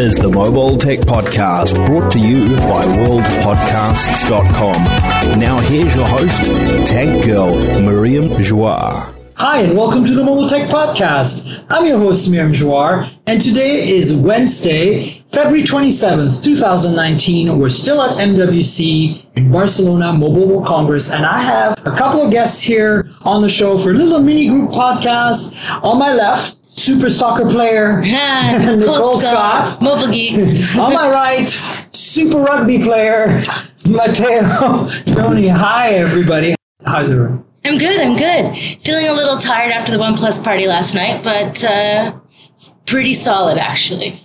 is the Mobile Tech Podcast, brought to you by worldpodcasts.com. Now here's your host, Tech Girl, Myriam Joire. Hi, and welcome to the Mobile Tech Podcast. I'm your host, Myriam Joire, and today is Wednesday, February 27th, 2019. We're still at MWC in Barcelona Mobile World Congress, and I have a couple of guests here on the show for a little mini group podcast. On my left, super soccer player Nicole Scott. Mobile Geeks. On my right, super rugby player Matteo Doni. Hi, everybody. How's everyone? I'm good, I'm good. Feeling a little tired after the OnePlus party last night, but uh, pretty solid actually.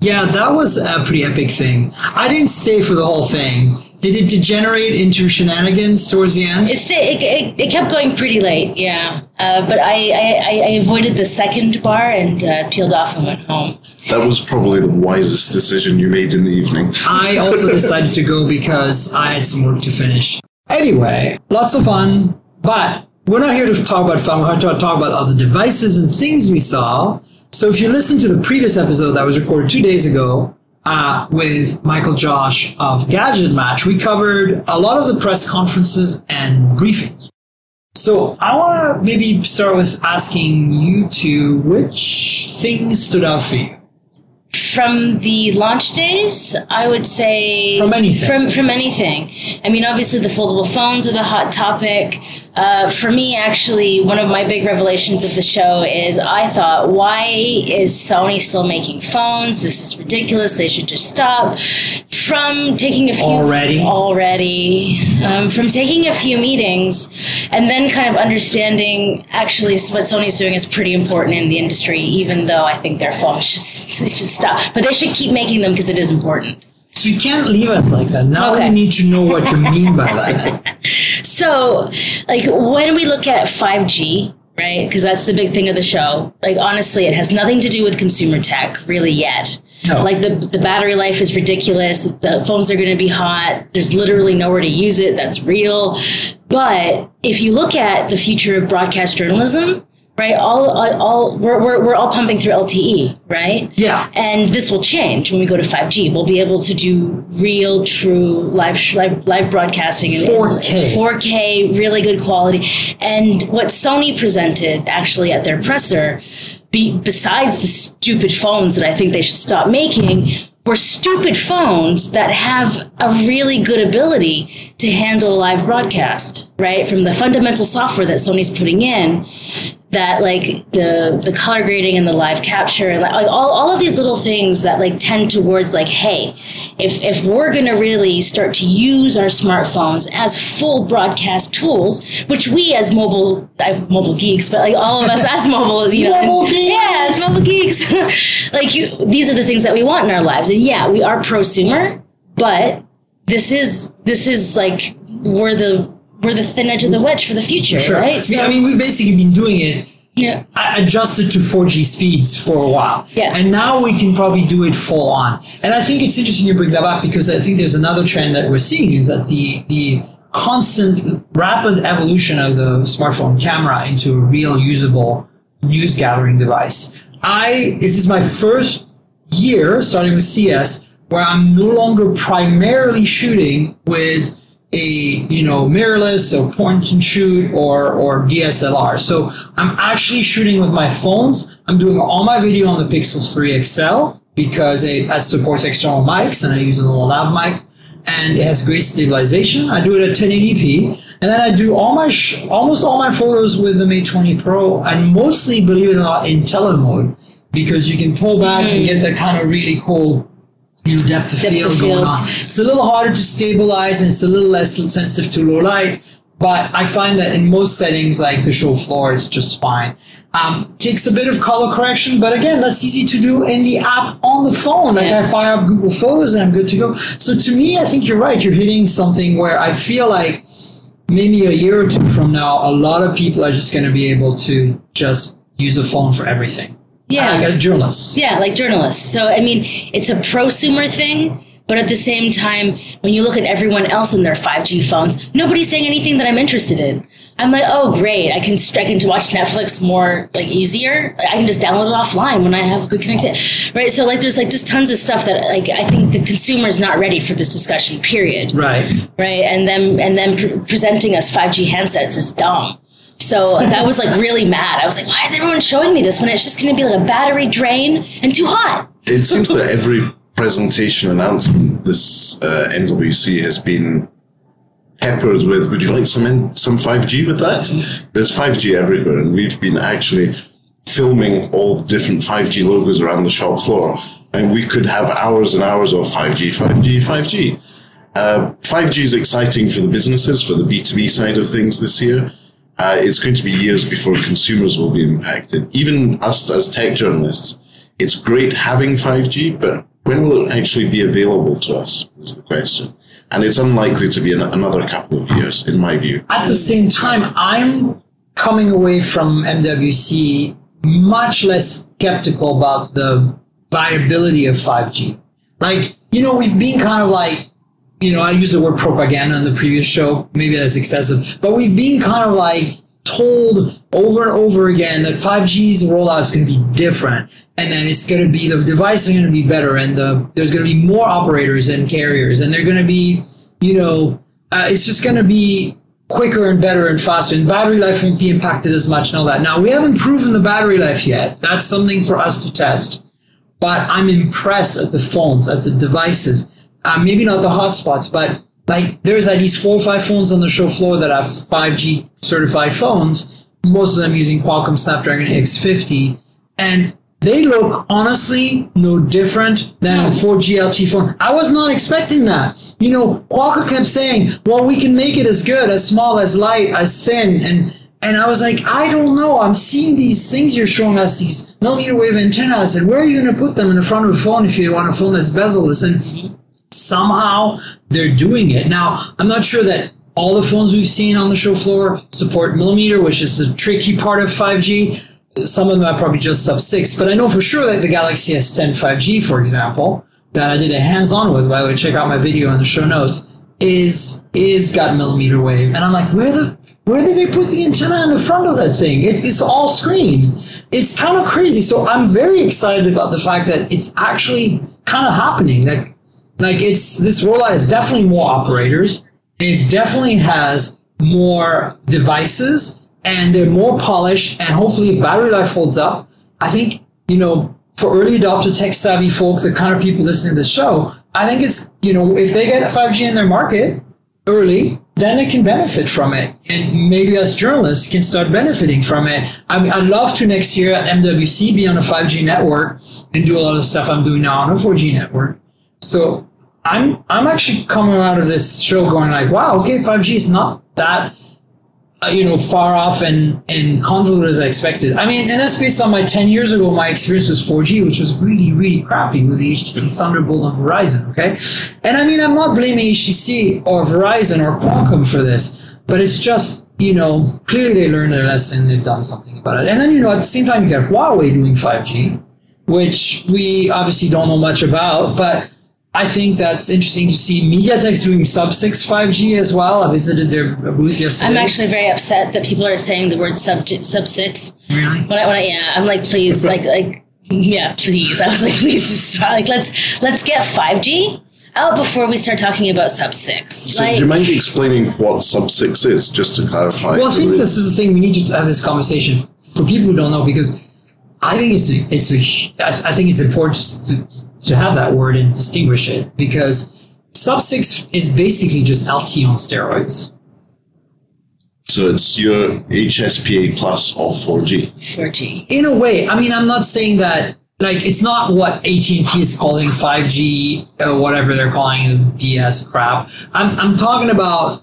Yeah, that was a pretty epic thing. I didn't stay for the whole thing. Did it degenerate into shenanigans towards the end? It, it, it, it kept going pretty late, yeah. Uh, but I, I, I avoided the second bar and uh, peeled off and went home. That was probably the wisest decision you made in the evening. I also decided to go because I had some work to finish. Anyway, lots of fun, but we're not here to talk about fun. We're here to talk about other devices and things we saw. So if you listen to the previous episode that was recorded two days ago uh, with Michael Josh of GadgetMatch, we covered a lot of the press conferences and briefings. So I want to maybe start with asking you two which thing stood out for you. From the launch days, I would say From anything. From from anything. I mean, obviously the foldable phones are the hot topic. Uh, for me, actually, one of my big revelations of the show is I thought, why is Sony still making phones? This is ridiculous. They should just stop. From taking a few Already? already um, from taking a few meetings and then kind of understanding actually what Sony's doing is pretty important in the industry, even though I think their phones should, they should stop. But they should keep making them because it is important. So you can't leave us like that. Now Okay. we need to know what you mean by that. So, like, when we look at 5G, right? Because that's the big thing of the show. Like, honestly, it has nothing to do with consumer tech really yet. No. Like the the battery life is ridiculous. The phones are going to be hot. There's literally nowhere to use it. That's real. But if you look at the future of broadcast journalism, right? All all, all we're, we're we're all pumping through LTE, right? Yeah. And this will change when we go to 5G. We'll be able to do real, true live live, live broadcasting and 4K. 4K, really good quality. And what Sony presented actually at their presser, be, besides the stupid phones that I think they should stop making, were stupid phones that have a really good ability to handle live broadcast, right? From the fundamental software that Sony's putting in, that like the the color grading and the live capture and like all, all of these little things that like tend towards like hey if if we're gonna really start to use our smartphones as full broadcast tools which we as mobile uh, mobile geeks but like all of us as mobile you know Mobile geeks! yeah as mobile geeks like you these are the things that we want in our lives and yeah we are prosumer but this is this is like we're the we're the thin edge of the wedge for the future right Yeah, I mean, we've basically been doing it yeah uh, adjusted to 4G speeds for a while. Yeah. And now we can probably do it full on. And I think it's interesting you bring that up because I think there's another trend that we're seeing is that the the constant rapid evolution of the smartphone camera into a real usable news gathering device. I this is my first year starting with CES where I'm no longer primarily shooting with a you know mirrorless or point and shoot or or DSLR. So I'm actually shooting with my phones. I'm doing all my video on the Pixel 3 XL because it, it supports external mics and I use a little lav mic and it has great stabilization. I do it at 1080p and then I do all my sh- almost all my photos with the Mate 20 Pro and mostly believe it or not in tele mode because you can pull back and mm-hmm. get that kind of really cool know, depth of Depth field of going field. on. It's a little harder to stabilize and it's a little less sensitive to low light, but I find that in most settings, like the show floor, it's just fine. Um, takes a bit of color correction, but again, that's easy to do in the app on the phone. Like Yeah. I fire up Google Photos and I'm good to go. So to me, I think you're right. You're hitting something where I feel like maybe a year or two from now, a lot of people are just going to be able to just use a phone for everything. Yeah. Ah, like a journalist. Yeah, like journalists. So I mean, it's a prosumer thing, But at the same time, when you look at everyone else in their 5G phones, nobody's saying anything that I'm interested in. I'm like, oh, great. I can I can watch Netflix more like easier. I can just download it offline when I have good connectivity, right? So like, there's like just tons of stuff that like I think the consumer is not ready for this discussion. Period. Right. Right. And then and then pre- presenting us 5G handsets is dumb. So I was like really mad. I was like, why is everyone showing me this when it's just going to be like a battery drain and too hot? It seems that every presentation announcement this uh, has been peppered with, would you like some in, some 5G with that? There's 5G everywhere, and we've been actually filming all the different 5G logos around the shop floor, and we could have hours and hours of 5G, 5G, 5G. Uh, 5G is exciting for the businesses, for the B2B side of things this year. Uh, it's going to be years before consumers will be impacted. Even us as tech journalists, it's great having 5G, but when will it actually be available to us? Is the question. And it's unlikely to be an, another couple of years, in my view. At the same time, I'm coming away from MWC much less skeptical about the viability of 5G. Like, you know, we've been kind of like, you know, I used the word propaganda in the previous show. Maybe that's excessive, but we've been kind of like told over and over again that 5G's rollout is going to be different and then it's going to be the device is going to be better and the, there's going to be more operators and carriers and they're going to be you know uh, it's just going to be quicker and better and faster and battery life won't be impacted as much and all that. Now we haven't proven the battery life yet. That's something for us to test. But i'm impressed at the phones at the devices uh, maybe not the hotspots but like there's at least four or five phones on the show floor that have 5g certified phones most of them using qualcomm snapdragon x50 and they look honestly no different than a 4G LTE phone. I was not expecting that. You know, Qualcomm kept saying, well, we can make it as good, as small, as light, as thin. And, and I was like, I don't know. I'm seeing these things you're showing us, these millimeter wave antennas. And where are you going to put them in the front of a phone if you want a phone that's bezel-less? And somehow they're doing it. Now, I'm not sure that all the phones we've seen on the show floor support millimeter, which is the tricky part of 5G some of them are probably just sub six, but I know for sure that the Galaxy S10 5G, for example, that I did a hands-on with, by the way, check out my video in the show notes, is is got millimeter wave. And I'm like, where the where did they put the antenna in the front of that thing? It's it's all screen. It's kind of crazy. So I'm very excited about the fact that it's actually kind of happening. Like like it's this rollout is definitely more operators. It definitely has more devices and they're more polished. And hopefully, if battery life holds up, I think, you know, for early adopter tech savvy folks, the kind of people listening to the show, I think it's, you know, if they get 5G in their market early, then they can benefit from it. And maybe as journalists can start benefiting from it. I mean, I'd love to next year at MWC be on a 5G network and do a lot of stuff I'm doing now on a 4G network. So I'm, I'm actually coming out of this show going like, wow, okay, 5G is not that uh, you know, far off and, and convoluted as I expected. I mean, and that's based on my 10 years ago, my experience was 4G, which was really, really crappy with the HTC Thunderbolt on Verizon, okay? And I mean, I'm not blaming HTC or Verizon or Qualcomm for this, but it's just, you know, clearly they learned their lesson, they've done something about it. And then, you know, at the same time, you got Huawei doing 5G, which we obviously don't know much about, but I think that's interesting to see MediaTek's doing sub 6 5G as well. I visited their booth yesterday. I'm actually very upset that people are saying the word sub sub six. Really? When I, when I, yeah, I'm like, please, like, like, yeah, please. I was like, please, just try, like, let's let's get 5G out before we start talking about sub six. So, like, do you mind explaining what sub six is, just to clarify? Well, I think this is the thing we need to have this conversation for people who don't know because I think it's a, it's a I think it's important to to have that word and distinguish it because sub six is basically just LTE on steroids. So it's your HSPA plus of 4G. 4G. In a way, I mean, I'm not saying that like it's not what AT&T is calling 5G or uh, whatever they're calling it BS crap. I'm I'm talking about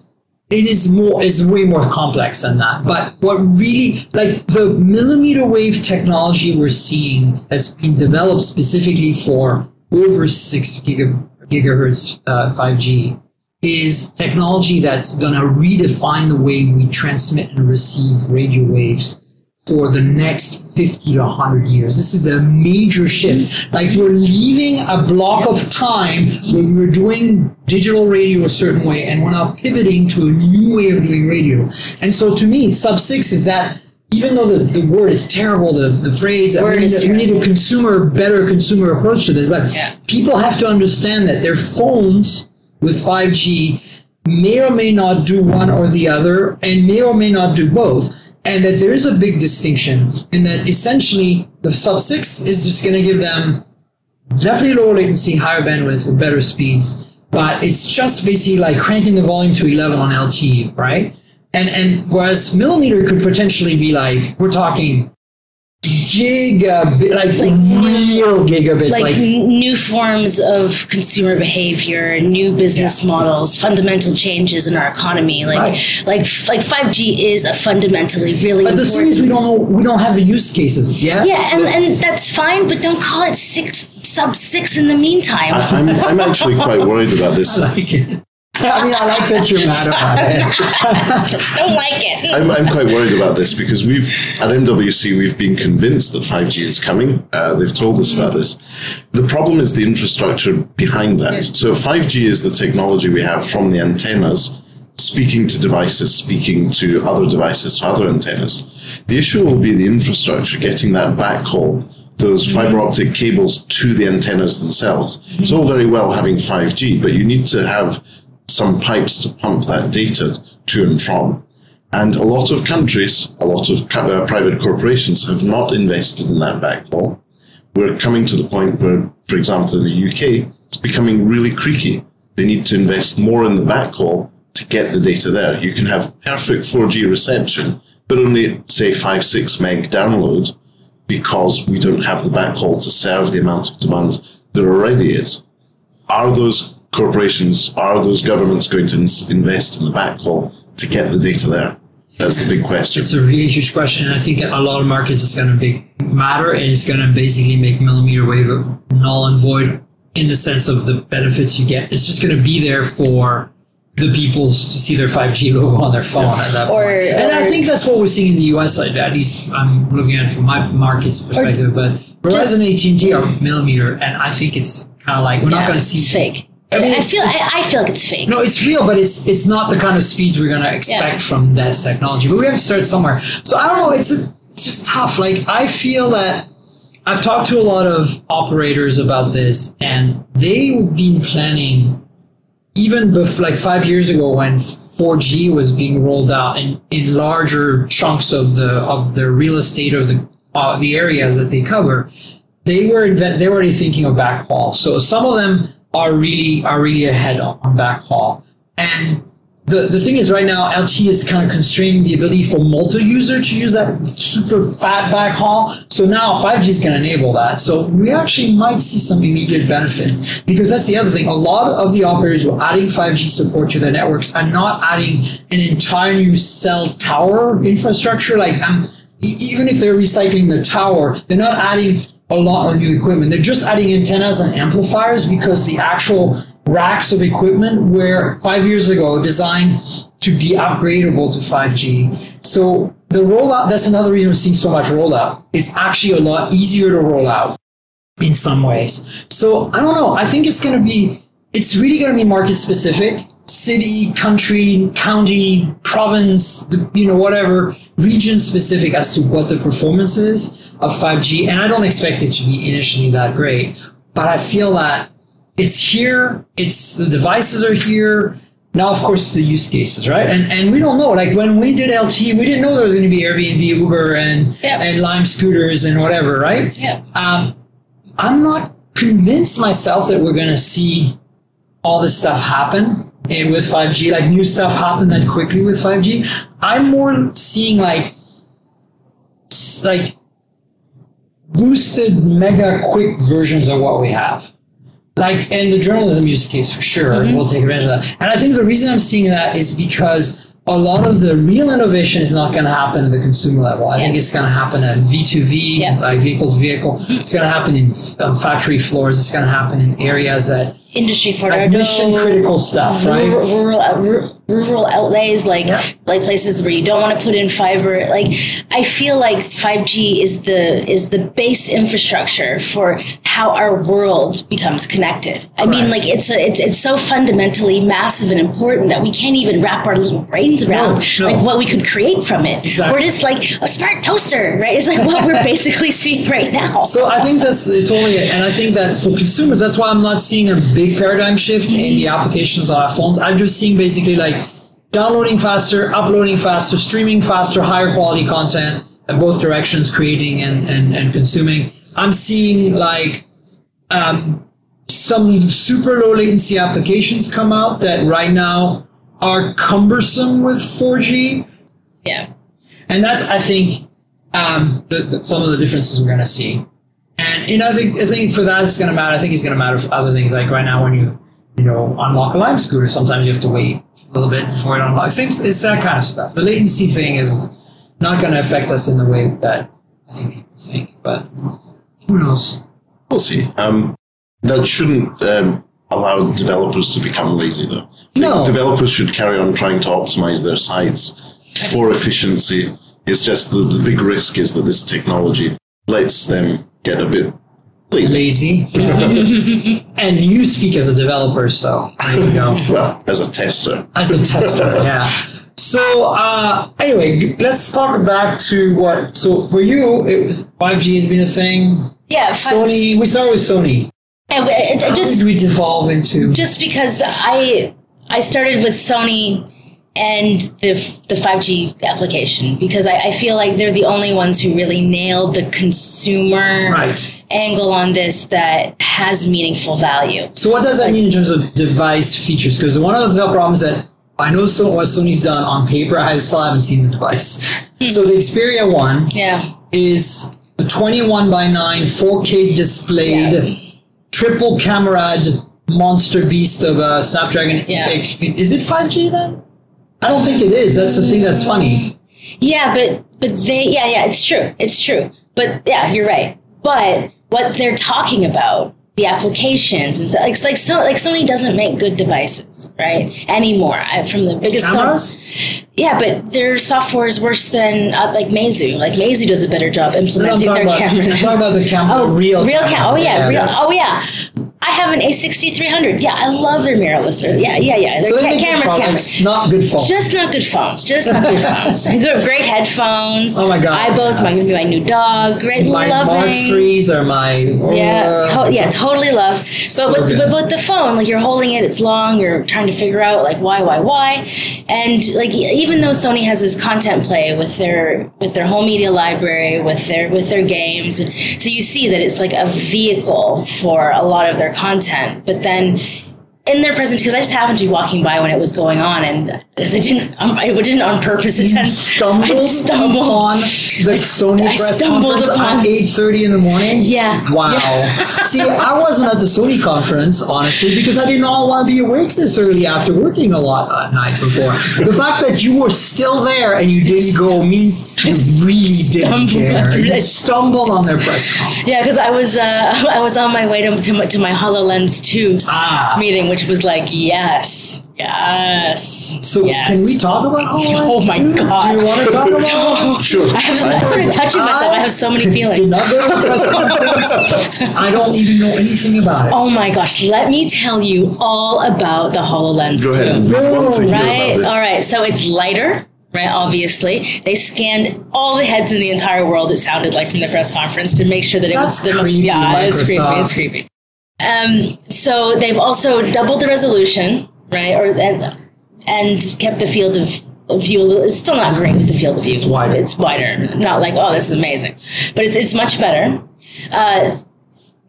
it is more is way more complex than that. But what really like the millimeter wave technology we're seeing that's been developed specifically for over six giga, gigahertz uh, 5G is technology that's going to redefine the way we transmit and receive radio waves for the next 50 to 100 years. This is a major shift. Like we're leaving a block of time where we were doing digital radio a certain way and we're now pivoting to a new way of doing radio. And so to me, sub six is that even though the, the word is terrible, the, the phrase, we need, a, we need a consumer, better consumer approach to this, but Yeah. people have to understand that their phones with 5G may or may not do one or the other and may or may not do both. And that there is a big distinction in that essentially the sub 6 is just going to give them definitely lower latency, higher bandwidth, and better speeds. But it's just basically like cranking the volume to 11 on LTE, right? And and whereas millimeter could potentially be like we're talking gigabit, like, real gigabits, like, like, new forms of consumer behavior, new business models, fundamental changes in our economy. Like, Right. like, like 5G is a fundamentally really But the important. thing is, we don't know. We don't have the use cases. Yeah. yeah, and, and that's fine, but don't call it six sub six in the meantime. I'm, I'm actually quite worried about this. I like it. I mean, I like that you're mad about it. don't like it. I'm, I'm quite worried about this because we've at MWC we've been convinced that 5G is coming. Uh, they've told us about this. The problem is the infrastructure behind that. So 5G is the technology we have from the antennas speaking to devices, speaking to other devices, to other antennas. The issue will be the infrastructure, getting that backhaul, those fiber optic cables to the antennas themselves. It's all very well having 5G, but you need to have some pipes to pump that data to and from. And a lot of countries, a lot of uh, private corporations have not invested in that backhaul. We're coming to the point where, for example, in the UK, it's becoming really creaky. They need to invest more in the backhaul to get the data there. You can have perfect 4G reception, but only, say, 5, 6 meg download because we don't have the backhaul to serve the amount of demand there already is. Are those corporations, are those governments going to invest in the backhaul to get the data there? That's the big question. It's a really huge question, and I think a lot of markets is going to be matter, and it's going to basically make millimeter wave null and void in the sense of the benefits you get. It's just going to be there for the people to see their 5G logo on their phone at that Or- point. And I think that's what we're seeing in the US. Like at least I'm looking at it from my market's perspective. but Verizon and AT&T are millimeter, and I think it's kind of like we're not going to see. it's fake. I I, mean, it's- feel I, I feel like it's fake. No, it's real, but it's it's not the kind of speeds we're gonna expect Yeah. from this technology. But we have to start somewhere. So I don't know. It's a, it's just tough. Like I feel that I've talked to a lot of operators about this, and they've been planning even bef- like five years ago when 4G was being rolled out in, in larger chunks of the of the real estate of the uh, the areas that they cover, they were invest- they were already thinking of backhaul. So some of them are really are really ahead on, on backhaul. And the, the thing is right now LTE is kind of constraining the ability for multi-user to use that super fat backhaul. So now 5G is going to enable that. So we actually might see some immediate benefits because that's the other thing. A lot of the operators who are adding 5G support to their networks are not adding an entire new cell tower infrastructure. Like um, even if they're recycling the tower, they're not adding a lot of new equipment. They're just adding antennas and amplifiers because the actual racks of equipment were five years ago designed to be upgradable to 5G. So the rollout, that's another reason we're seeing so much rollout. It's actually a lot easier to roll out in some ways. So I don't know. I think it's going to be, it's really going to be market specific. City, country, county, province, you know, whatever, region specific as to what the performance is of 5G. And I don't expect it to be initially that great, but I feel that it's here. It's the devices are here. Now, of course, the use cases, right? And and we don't know. Like when we did LTE, we didn't know there was going to be Airbnb, Uber, and and Lime scooters and whatever, right? Yeah. Um, I'm not convinced myself that we're going to see all this stuff happen eh, with 5G, like new stuff happen that quickly with 5G. I'm more seeing like like boosted mega quick versions of what we have. Like and the journalism use case for sure We'll take advantage of that. And I think the reason I'm seeing that is because a lot of the real innovation is not going to happen at the consumer level. I think it's going to happen at V2V, Yeah. like vehicle to vehicle. It's going to happen in um, factory floors. It's going to happen in areas that industry for like mission critical stuff, right? rural, rural, uh, ru- rural outlays like Yeah. like places where you don't want to put in fiber like i feel like 5g is the is the base infrastructure for how our world becomes connected i mean like it's a, it's it's so fundamentally massive and important that we can't even wrap our little brains around no. like what we could create from it Exactly. we're just like a smart toaster right it's like what we're basically seeing right now So I think that's totally it. And I think that for consumers, that's why I'm not seeing a big paradigm shift in the applications on our phones. I'm just seeing basically like downloading faster, uploading faster, streaming faster, higher quality content in both directions, creating and, and, and consuming. I'm seeing like um, some super low latency applications come out that right now are cumbersome with 4G. yeah And that's, I think, um, the, the, some of the differences we're going to see. And you know, I think I think for that it's going to matter. I think it's going to matter for other things. Like right now, when you you know unlock a Lime scooter, sometimes you have to wait a little bit before it unlocks. Same, it's that kind of stuff. The latency thing is not going to affect us in the way that I think people think. But who knows? We'll see. Um, that shouldn't um, allow developers to become lazy, though. No. Developers should carry on trying to optimize their sites for efficiency. It's just the, the big risk is that this technology lets them get a bit lazy. Lazy. and you speak as a developer, so there you go. Well, as a tester. as a tester. yeah. So uh, anyway, let's talk back to what. So for you, it was 5G has been a thing. yeah fi- Sony. We started with Sony. and it, it How just did we devolve into? just because I I started with Sony and the the 5G application because I, I feel like they're the only ones who really nailed the consumer Right. angle on this that has meaningful value. So what does that mean in terms of device features? Because one of the problems that I know so what Sony's done on paper, I still haven't seen the device. Hmm. so the Xperia One Yeah. is a 21 by 9 4K displayed triple cameraed monster beast of a Snapdragon. Yeah. Is it 5G then? I don't think it is. That's the thing that's funny. Yeah, but but they yeah yeah it's true it's true. But yeah, you're right. But what they're talking about the applications and so, like like so like Sony doesn't make good devices right anymore. I, from the biggest Cameras? Yeah, but their software is worse than uh, like Meizu. Like Meizu does a better job implementing their about, camera. I'm talking about the camera, Oh, real, real cam. Oh yeah, real. Oh yeah. I have an A6300. Yeah, I love their mirrorless. Yeah, yeah, yeah. Their So ca- cameras, cameras. not good phones. Just not good phones. Just not good phones. Good, great headphones. Oh my God. Ibos, I gonna be my new dog. Great, my loving. Mark threes are my Yeah, uh, to- yeah, totally love. But with but with the phone, like you're holding it, it's long. You're trying to figure out like why, why, why, and like even though Sony has this content play with their with their whole media library, with their with their games, and so you see that it's like a vehicle for a lot of their content. But then in their present, because I just happened to be walking by when it was going on, and because I didn't, um, I didn't on purpose You attend. stumbled, I stumbled upon the Sony I press conference upon- at eight thirty in the morning. Yeah. Wow. See, I wasn't at the Sony conference honestly because I did not want to be awake this early after working a lot at night before. The fact that you were still there and you didn't go means you really didn't stumbled. care. You stumbled on their press conference. Yeah, because I was uh, I was on my way to to my, to my Hololens two Ah. meeting, which was like yes, yes. So yes. can we talk about HoloLens? Oh my too? God. Do you want to talk about HoloLens? Sure. I, have, I started touching myself. I have so many Did feelings. not go to the press conference. I don't even know anything about it. Oh my gosh! Let me tell you all about the Hololens Go ahead. two. We want hear about Right. this. All right. So it's lighter. Right, obviously, they scanned all the heads in the entire world. It sounded like from the press conference to make sure that it That's was the most. creepy, Yeah, it's creepy. It's creepy. Um, so they've also doubled the resolution, right, or and, and kept the field of view. little- It's still not great with the field of view. It's wider. It's wider. Not like oh, this is amazing, but it's it's much better. Uh,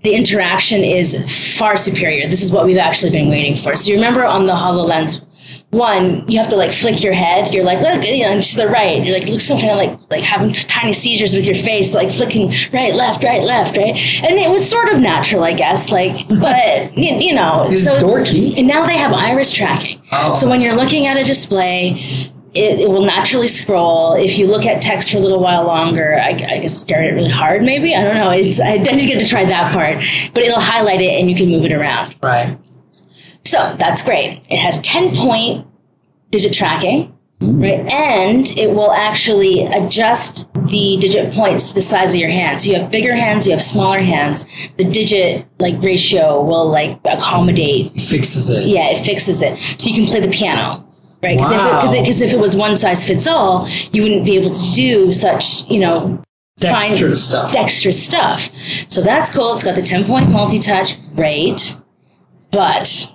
the interaction is far superior. This is what we've actually been waiting for. So you remember on the HoloLens one, you have to like flick your head. You're like, look, you know, to the right. You're like, look, some kind of like like having t- tiny seizures with your face, like flicking right, left, right, left, right. And it was sort of natural, I guess. Like, but you, you know, It's dorky. And now they have iris tracking. Oh. So when you're looking at a display. It, it will naturally scroll. If you look at text for a little while longer, I, I guess stare at it really hard. Maybe I don't know. It's, I didn't get to try that part, but it'll highlight it and you can move it around. Right. So that's great. It has 10 point digit tracking, mm. right? And it will actually adjust the digit points to the size of your hands. So you have bigger hands, you have smaller hands. The digit like ratio will like accommodate. It fixes it. Yeah, it fixes it. So you can play the piano. Right, because Wow. if, it, 'cause if it was one size fits all, you wouldn't be able to do such, you know, Dexterous stuff. dexterous stuff. So that's cool. It's got the 10 point multi touch. Great. But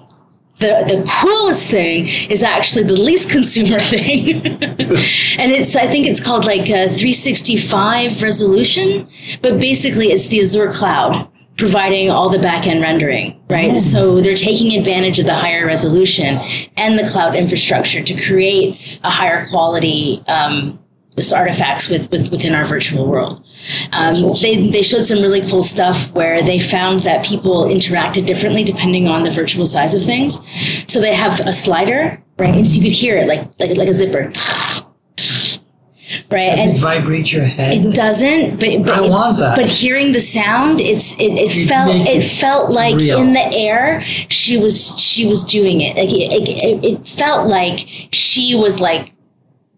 the, the coolest thing is actually the least consumer thing. and it's, I think it's called like a 365 resolution, but basically it's the Azure cloud providing all the back end rendering, right? So they're taking advantage of the higher resolution and the cloud infrastructure to create a higher quality, um, just artifacts with, with within our virtual world. Um, they, they showed some really cool stuff where they found that people interacted differently depending on the virtual size of things. So they have a slider, right? And so you could hear it like like, like a zipper. Right. Does and it vibrate your head? it doesn't, but, but I want that. But hearing the sound, it's it, it felt it it felt like real. in the air she was she was doing it. Like it, it, it felt like she was like,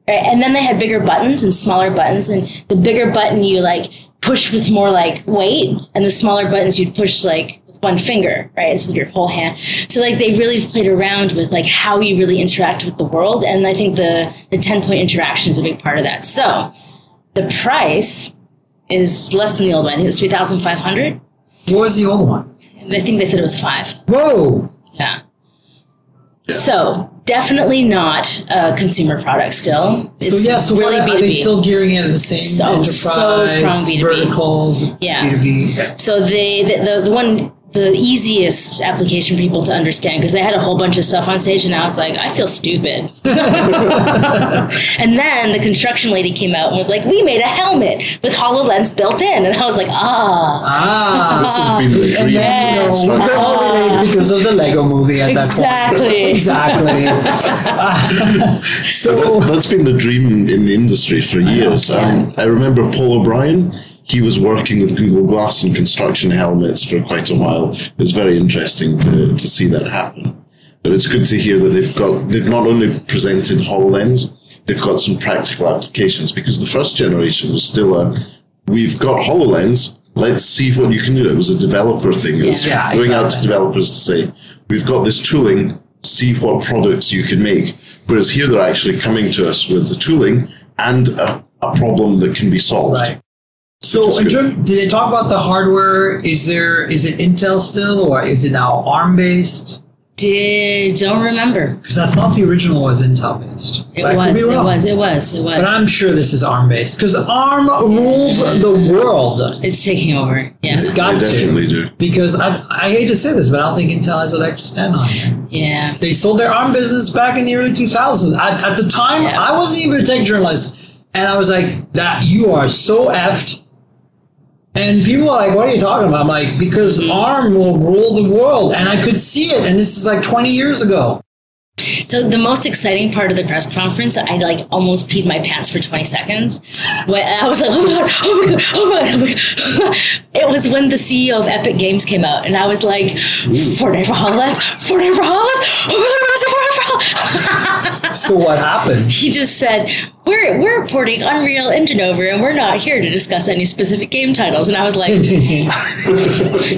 and then they had bigger buttons and smaller buttons, and the bigger button you like push with more like weight, and the smaller buttons you'd push like with one finger, right? Instead of your whole hand. So like they really played around with like how you really interact with the world, and I think the the ten point interaction is a big part of that. So the price is less than the old one. I think it's three thousand five hundred. what was the old one? I think they said it was five. Whoa. Yeah. So definitely not a consumer product. Still, So yeah, so really are they B. still gearing at the same So- enterprise, so strong B2B. verticals, Yeah. B2B? So they the, the, the one the easiest application for people to understand because they had a whole bunch of stuff on stage and I was like, I feel stupid. and then the construction lady came out and was like, We made a helmet with HoloLens built in. And I was like, ah. Ah. This has been the And dream. then, you know, we construction. all relate because of the Lego movie at that Exactly. point. Exactly. So, That, has been the dream in the industry for years. Um, I remember Paul O'Brien. He was working with Google Glass and construction helmets for quite a while. It's very interesting to, to see that happen. But it's good to hear that they've got they've not only presented HoloLens, they've got some practical applications because the first generation was still a we've got HoloLens, let's see what you can do. It was a developer thing. It was Yeah, going out to developers to say, we've got this tooling, see what products you can make. Whereas here they're actually coming to us with the tooling and a, a problem that can be solved. right. So, in term, did they talk about the hardware? Is there is it Intel still, or is it now ARM based? Did don't remember. Because I thought the original was Intel based. It But I could was, it wrong. was, it was, it was. But I'm sure this is ARM based because ARM rules the world. it's taking over. Yes. It's got They definitely to. do. Because I, I hate to say this, but I don't think Intel has a leg to stand on here. Yeah. They sold their ARM business back in the early 2000s. At, at the time, Yeah. I wasn't even a tech journalist. And I was like, that you are so effed. And people are like, what are you talking about? I'm like, because. ARM will rule the world. And I could see it. And this is like 20 years ago. So the most exciting part of the press conference, I like almost peed my pants for 20 seconds. I was like, oh my god, oh my god, oh my god, oh my god. It was when the CEO of Epic Games came out, and I was like, Fortnite for HoloLens, Fortnite for HoloLens, oh my god, Fortnite for HoloLens? So what happened? He just said, we're, we're porting Unreal Engine over, and we're not here to discuss any specific game titles. And I was like, and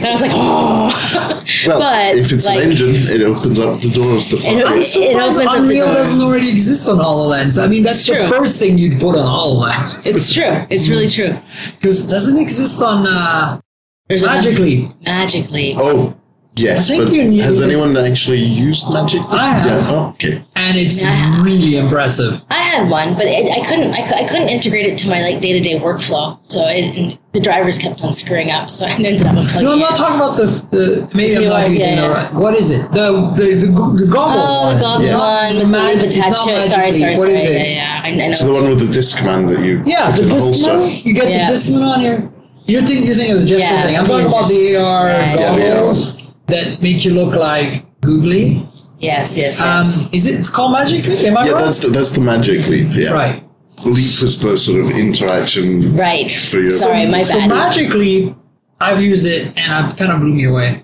I was like, oh. Well, But, if it's like- an engine, it opens up the doors. The It, floodgates. it opens up the Unreal doesn't already exist on HoloLens. I mean, that's It's the true. first thing you'd put on HoloLens. It's true. It's really true. Because it doesn't exist on uh, There's a- Magic Magically. Oh, yes. But you need has to- anyone actually used Magic? Leap? I have. Yeah. Oh, okay. And it's Yeah. really impressive. I had one, but it, I couldn't. I, I couldn't integrate it to my like day to day workflow. So it, and the drivers kept on screwing up. So I ended up unplugging No, I'm not it. talking about the the. Maybe I'm not using yeah, the yeah. right. What is it? The the the, the goggle. Oh, one. the goggle Yeah. one with Mag- the leap it's attached to it. Sorry, sorry, Leap. sorry. What is it? Yeah, yeah, I, I know. So the one with the Discman that you Yeah, the in the holster. You get Yeah. the Discman on your. You're thinking, you're thinking of the gesture Yeah, thing. I'm talking about the AR Yeah, yeah, yeah. goggles that make you look like googly. yes, yes, yes. Um, is it called Magic Leap? Am I Yeah, right? that's the, that's the Magic Leap. Yeah. right. Leap is the sort of interaction. right. for your- Sorry, my so bad. Magic Leap, I've used it and it kind of blew me away.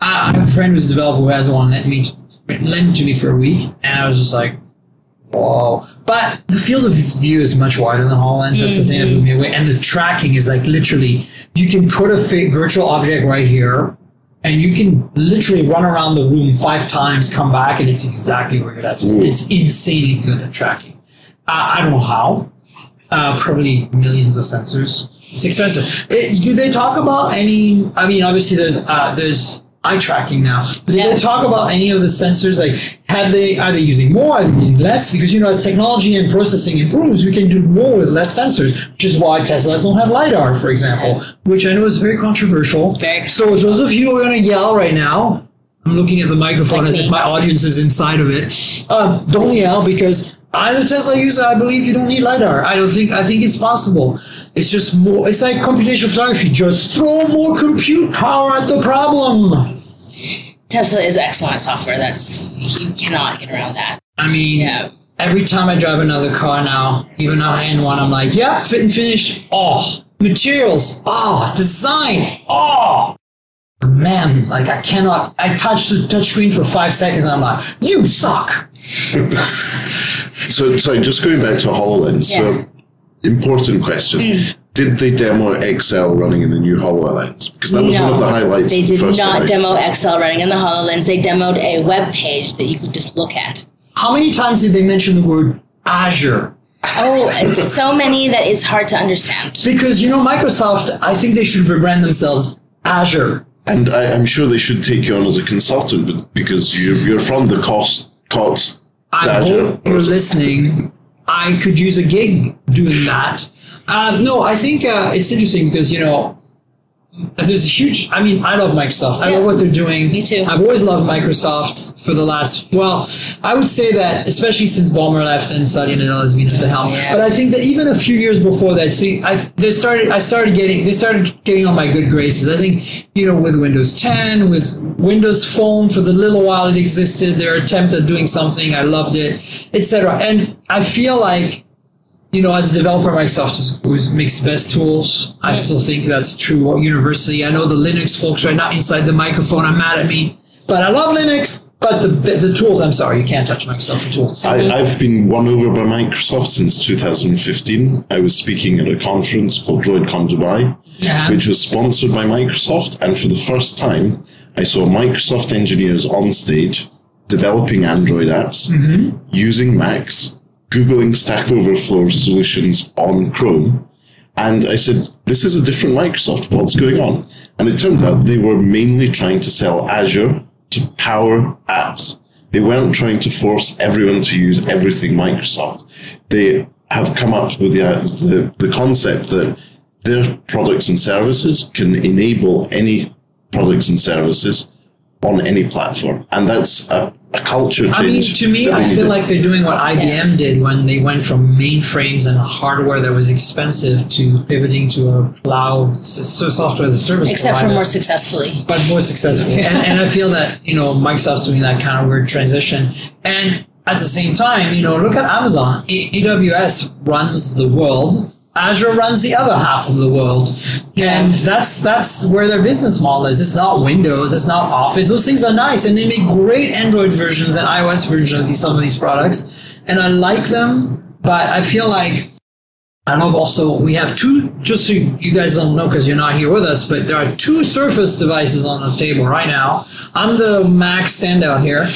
I, I have a friend who's a developer who has one. Let me lent to me for a week, and I was just like, whoa. But the field of view is much wider than HoloLens. That's the thing that blew me away. And the tracking is like literally, you can put a fake virtual object right here, and you can literally run around the room five times, come back, and it's exactly where you left it. It's insanely good at tracking. Uh, I don't know how. Uh, probably millions of sensors. It's expensive. It, do they talk about any? I mean, obviously there's uh, there's eye tracking now. But did Yeah. they talk about any of the sensors? Like, have they are they using more? Are they using less? Because you know, as technology and processing improves, we can do more with less sensors, which is why Teslas don't have lidar, for example, which I know is very controversial. Very so those of you who are going to yell right now, I'm looking at the microphone Like as me. if my audience is inside of it. Um, don't yell because as a Tesla user, I believe you don't need lidar. I don't think. I think it's possible. It's just more. It's like computational photography. Just throw more compute power at the problem. Tesla is excellent software. That's you cannot get around that. I mean, Yeah. every time I drive another car now, even a high-end one, I'm like, yeah, fit and finish. Oh, materials. Oh, design. Oh. Man, like I cannot. I touch the touchscreen for five seconds, and I'm like, you suck. So, sorry, just going back to HoloLens. Yeah. So, important question. Hmm. Did they demo Excel running in the new HoloLens? Because that was one of the highlights They of the did first not generation. demo Excel running in the HoloLens. They demoed a web page that you could just look at. How many times did they mention the word Azure? Oh, so many that it's hard to understand. Because you know, Microsoft, I think they should rebrand themselves Azure. And I, I'm sure they should take you on as a consultant but because you're, you're from the cost, COTS I Azure. hope you're listening. I could use a gig doing that. Uh, no, I think uh, it's interesting because you know there's a huge. I mean, I love Microsoft. I Yeah. love what they're doing. Me too. I've always loved Microsoft for the last. Well, I would say that especially since Ballmer left and Satya Nadella has been at the helm. Yeah. But I think that even a few years before that, see, I they started. I started getting. They started getting on my good graces. I think you know with Windows 10, with Windows Phone for the little while it existed, their attempt at doing something, I loved it, etc. And I feel like you know, as a developer, Microsoft was, was makes the best tools. I still think that's true universally. I know the Linux folks right now inside the microphone are mad at me, but I love Linux. But the the tools, I'm sorry, you can't touch Microsoft tools. I, I've been won over by Microsoft since 2015. I was speaking at a conference called DroidCon Dubai, Yeah. which was sponsored by Microsoft. And for the first time, I saw Microsoft engineers on stage developing Android apps, mm-hmm. using Macs, Googling Stack Overflow solutions on Chrome. And I said, This is a different Microsoft. What's going on? And it turned out they were mainly trying to sell Azure to power apps. They weren't trying to force everyone to use everything Microsoft. They have come up with the, the, the concept that their products and services can enable any products and services on any platform. And that's a, a culture change. I mean, to me, I feel needed. like they're doing what IBM did when they went from mainframes and hardware that was expensive to pivoting to a cloud so software as a service. Except for more successfully. but more successfully. and, and I feel that you know Microsoft's doing that kind of weird transition. And at the same time, you know, look at Amazon. A- AWS runs the world. Azure runs the other half of the world, and that's that's where their business model is. It's not Windows, it's not Office. Those things are nice, and they make great Android versions and iOS versions of these some of these products, and I like them. But I feel like I love also we have two. Just so you guys don't know because you're not here with us, but there are two Surface devices on the table right now. I'm the Mac standout here,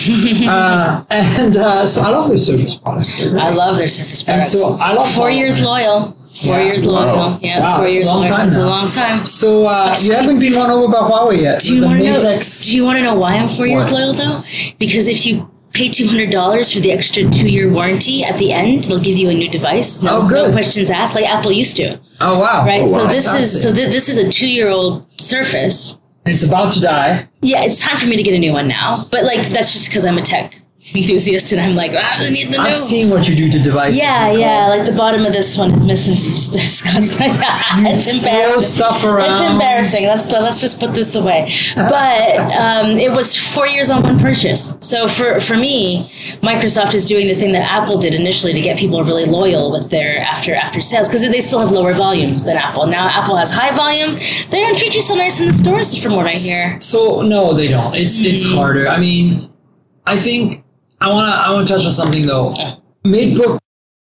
uh, and uh, so I love their Surface products. I love their Surface products. And so I love four years loyal. Four Yeah. years Wow. loyal. Yeah, Wow, four years long loyal. time It's a long time. So uh, you haven't been won over by Huawei yet. Do you want the to know? Do you want to know why I'm four years loyal though? Because if you pay two hundred dollars for the extra two year warranty at the end, they'll give you a new device. No, Oh, good. no questions asked, like Apple used to. Oh wow! Right. Oh, so wow. this is so th- this is a two year old Surface. It's about to die. Yeah, it's time for me to get a new one now. But like that's just because I'm a tech enthusiast and I'm like, ah, I need the new. I've seen what you do to devices. yeah, yeah. Like the bottom of this one is missing some stuff. it's embarrassing. stuff around. It's embarrassing. Let's let's just put this away. But um, it was four years on one purchase. So for for me, Microsoft is doing the thing that Apple did initially to get people really loyal with their after after sales because they still have lower volumes than Apple. Now Apple has high volumes. They don't treat you so nice in the stores, from what I hear. So no, they don't. It's it's Mm-hmm. harder. I mean, I think I wanna I wanna touch on something though. MateBook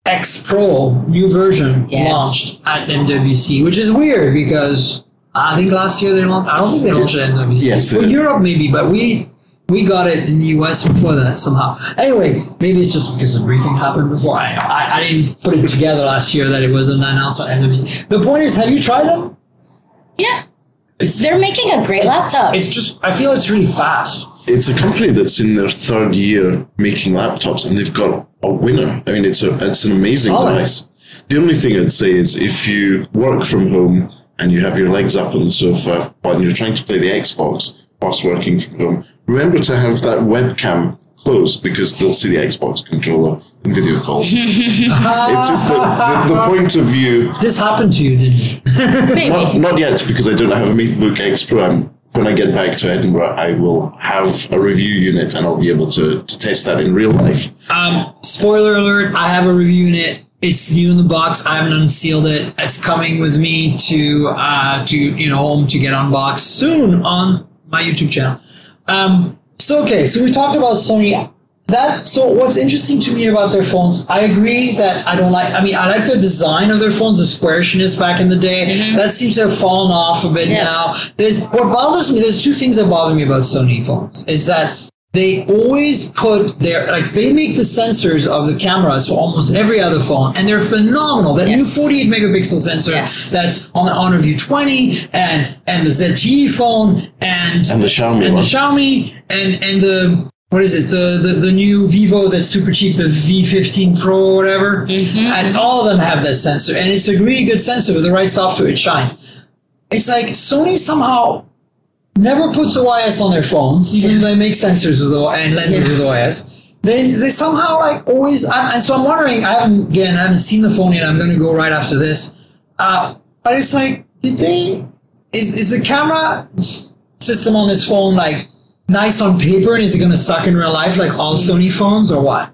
X Pro new version Yes. launched at MWC, which is weird because I think last year they launched. I don't think they launched at MWC. Yes, they for. Europe maybe, but we we got it in the US before that somehow. Anyway, maybe it's just because the briefing happened before. I, I I didn't put it together last year that it was an announcement at MWC. The point is, have you tried them? Yeah. It's They're making a great laptop. it's just I feel it's really fast. It's a company that's in their third year making laptops, and they've got a winner. I mean, it's a it's an amazing Solid. device. The only thing I'd say is if you work from home and you have your legs up on the sofa, and you're trying to play the Xbox whilst working from home, remember to have that webcam closed because they'll see the Xbox controller in video calls. it's just the, the, the point of view This happened to you, didn't it? Maybe. not, not yet because I don't have a MateBook X Pro. I'm, when I get back to Edinburgh, I will have a review unit and I'll be able to, to test that in real life. Um, spoiler alert, I have a review unit. It's new in the box. I haven't unsealed it. It's coming with me to uh, to you know home to get unboxed soon on my YouTube channel. Um, so okay, so we talked about Sony. That so what's interesting to me about their phones, I agree that I don't like. I mean, I like the design of their phones, the squarishness back in the day. Mm-hmm. That seems to have fallen off a bit Yeah. now. There's what bothers me. There's two things that bother me about Sony phones. Is that they always put their like they make the sensors of the cameras for almost every other phone, and they're phenomenal. That new 48 megapixel sensor Yes. that's on the Honor View 20 and and the ZTE phone and And the Xiaomi and one. the Xiaomi and and the what is it the, the the new Vivo that's super cheap the V15 Pro or whatever and all of them have that sensor and it's a really good sensor with the right software it shines. It's like Sony somehow never puts OIS on their phones, even though they make sensors with O- and lenses Yeah. with OIS. They, they somehow like always, I'm, and so I'm wondering. I haven't again, I haven't seen the phone yet. I'm going to go right after this. Uh, but it's like, did they? Is is the camera system on this phone like nice on paper, and is it going to suck in real life like all Sony phones, or what?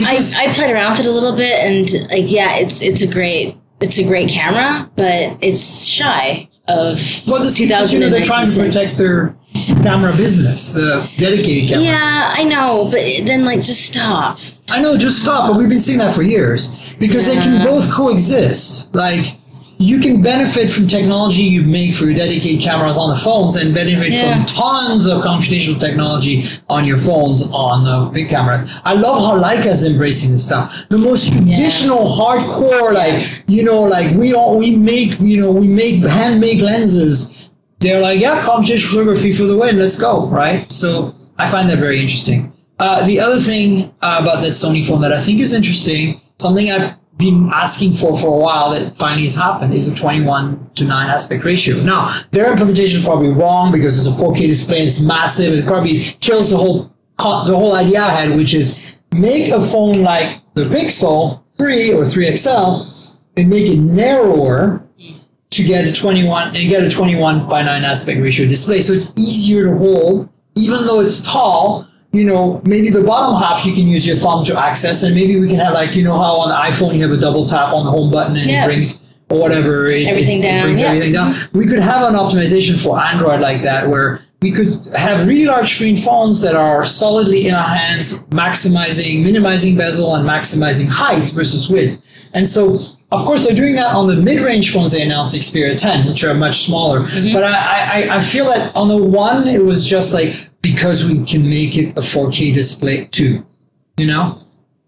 I, Because- I played around with it a little bit and like yeah, it's it's a great it's a great camera, but it's shy of well, this you know, they're trying to protect their camera business, the dedicated camera. Yeah, I know, but then like just stop. I know, just stop. But we've been seeing that for years because they can both coexist. Like you can benefit from technology you make for your dedicated cameras on the phones, and benefit Yeah. from tons of computational technology on your phones on the big camera. I love how Leica is embracing this stuff. The most traditional, hardcore, like you know, like we all we make, you know, we make handmade lenses. They're like, yeah, computational photography for the win. Let's go, right? So I find that very interesting. Uh, the other thing uh, about that Sony phone that I think is interesting, something I've been asking for for a while that finally has happened, is a 21 to 9 aspect ratio. Now, their implementation is probably wrong because it's a 4K display it's massive. It probably kills the whole the whole idea I had, which is make a phone like the Pixel 3 or 3XL and make it narrower to get a 21 and get a 21 by 9 aspect ratio display. So it's easier to hold, even though it's tall. You know, maybe the bottom half you can use your thumb to access, and maybe we can have like you know how on the iPhone you have a double tap on the home button and Yeah. it brings or whatever it, Everything it- it down, brings yeah. everything down. We could have an optimization for Android like that, where we could have really large screen phones that are solidly in our hands, maximizing, minimizing bezel and maximizing height versus width. And so, of course, they're doing that on the mid-range phones they announced, Xperia 10, which are much smaller. Mm-hmm. But I, I, I feel that on the one, it was just like because we can make it a 4K display too, you know?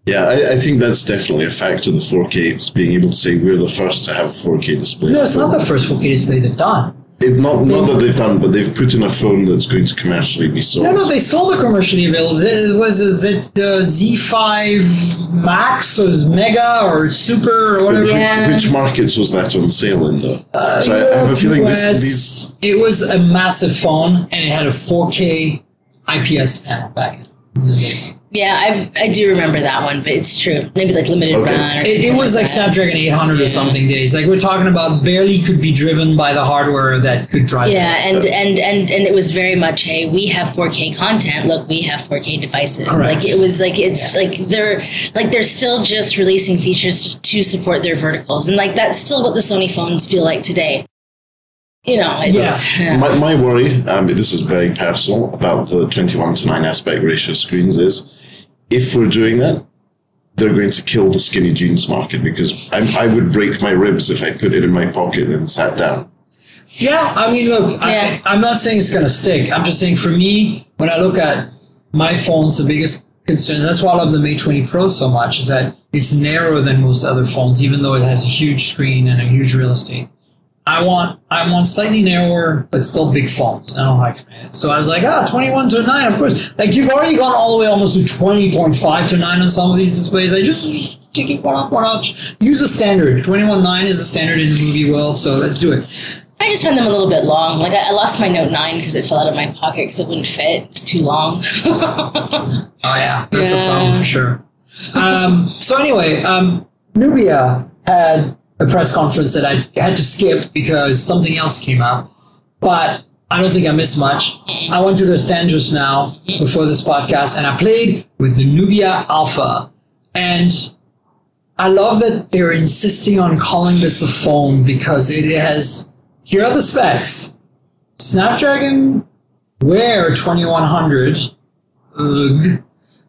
Yeah, I, I think that's definitely a factor. The 4K is being able to say we're the first to have a 4K display. No, it's not the first 4K display they've done. It, not not that they've done, but they've put in a phone that's going to commercially be sold. No, no, they sold it commercially available. It was is it the Z5 Max or Mega or Super or whatever? Yeah. Which markets was that on sale in though? Uh, so I, I have a feeling this, US, these. it was a massive phone and it had a 4K IPS panel back in the days. Yeah, I I do remember that one, but it's true. Maybe like limited Okay. run or It, something it was like that. Snapdragon 800 or something days. Like we're talking about barely could be driven by the hardware that could drive. it. Yeah, and, and and and it was very much hey, we have 4K content. Look, we have 4K devices. Correct. Like it was like it's like they're like they're still just releasing features to support their verticals, and like that's still what the Sony phones feel like today. You know, it's, yeah. My, my worry, um, this is very personal, about the 21 to 9 aspect ratio screens is if we're doing that, they're going to kill the skinny jeans market because I, I would break my ribs if I put it in my pocket and sat down. Yeah, I mean, look, Yeah. I, I'm not saying it's gonna stick. I'm just saying for me, when I look at my phones, the biggest concern, that's why I love the Mate 20 Pro so much, is that it's narrower than most other phones, even though it has a huge screen and a huge real estate. I want I want slightly narrower, but still big phones. I don't like it. So I was like, ah, 21 to 9, of course. Like you've already gone all the way almost to 20.5 to 9 on some of these displays. I just, just kick it one up, one notch. Use a standard. 21.9 is the standard in the movie world, so let's do it. I just found them a little bit long. Like I, I lost my Note 9 because it fell out of my pocket because it wouldn't fit. It was too long. Oh yeah, that's a problem for sure. Um, so anyway, um, Nubia had a press conference that I had to skip because something else came up, but I don't think I missed much. I went to the stand just now before this podcast, and I played with the Nubia Alpha, and I love that they're insisting on calling this a phone because it has. Here are the specs: Snapdragon Wear 2100. Ugh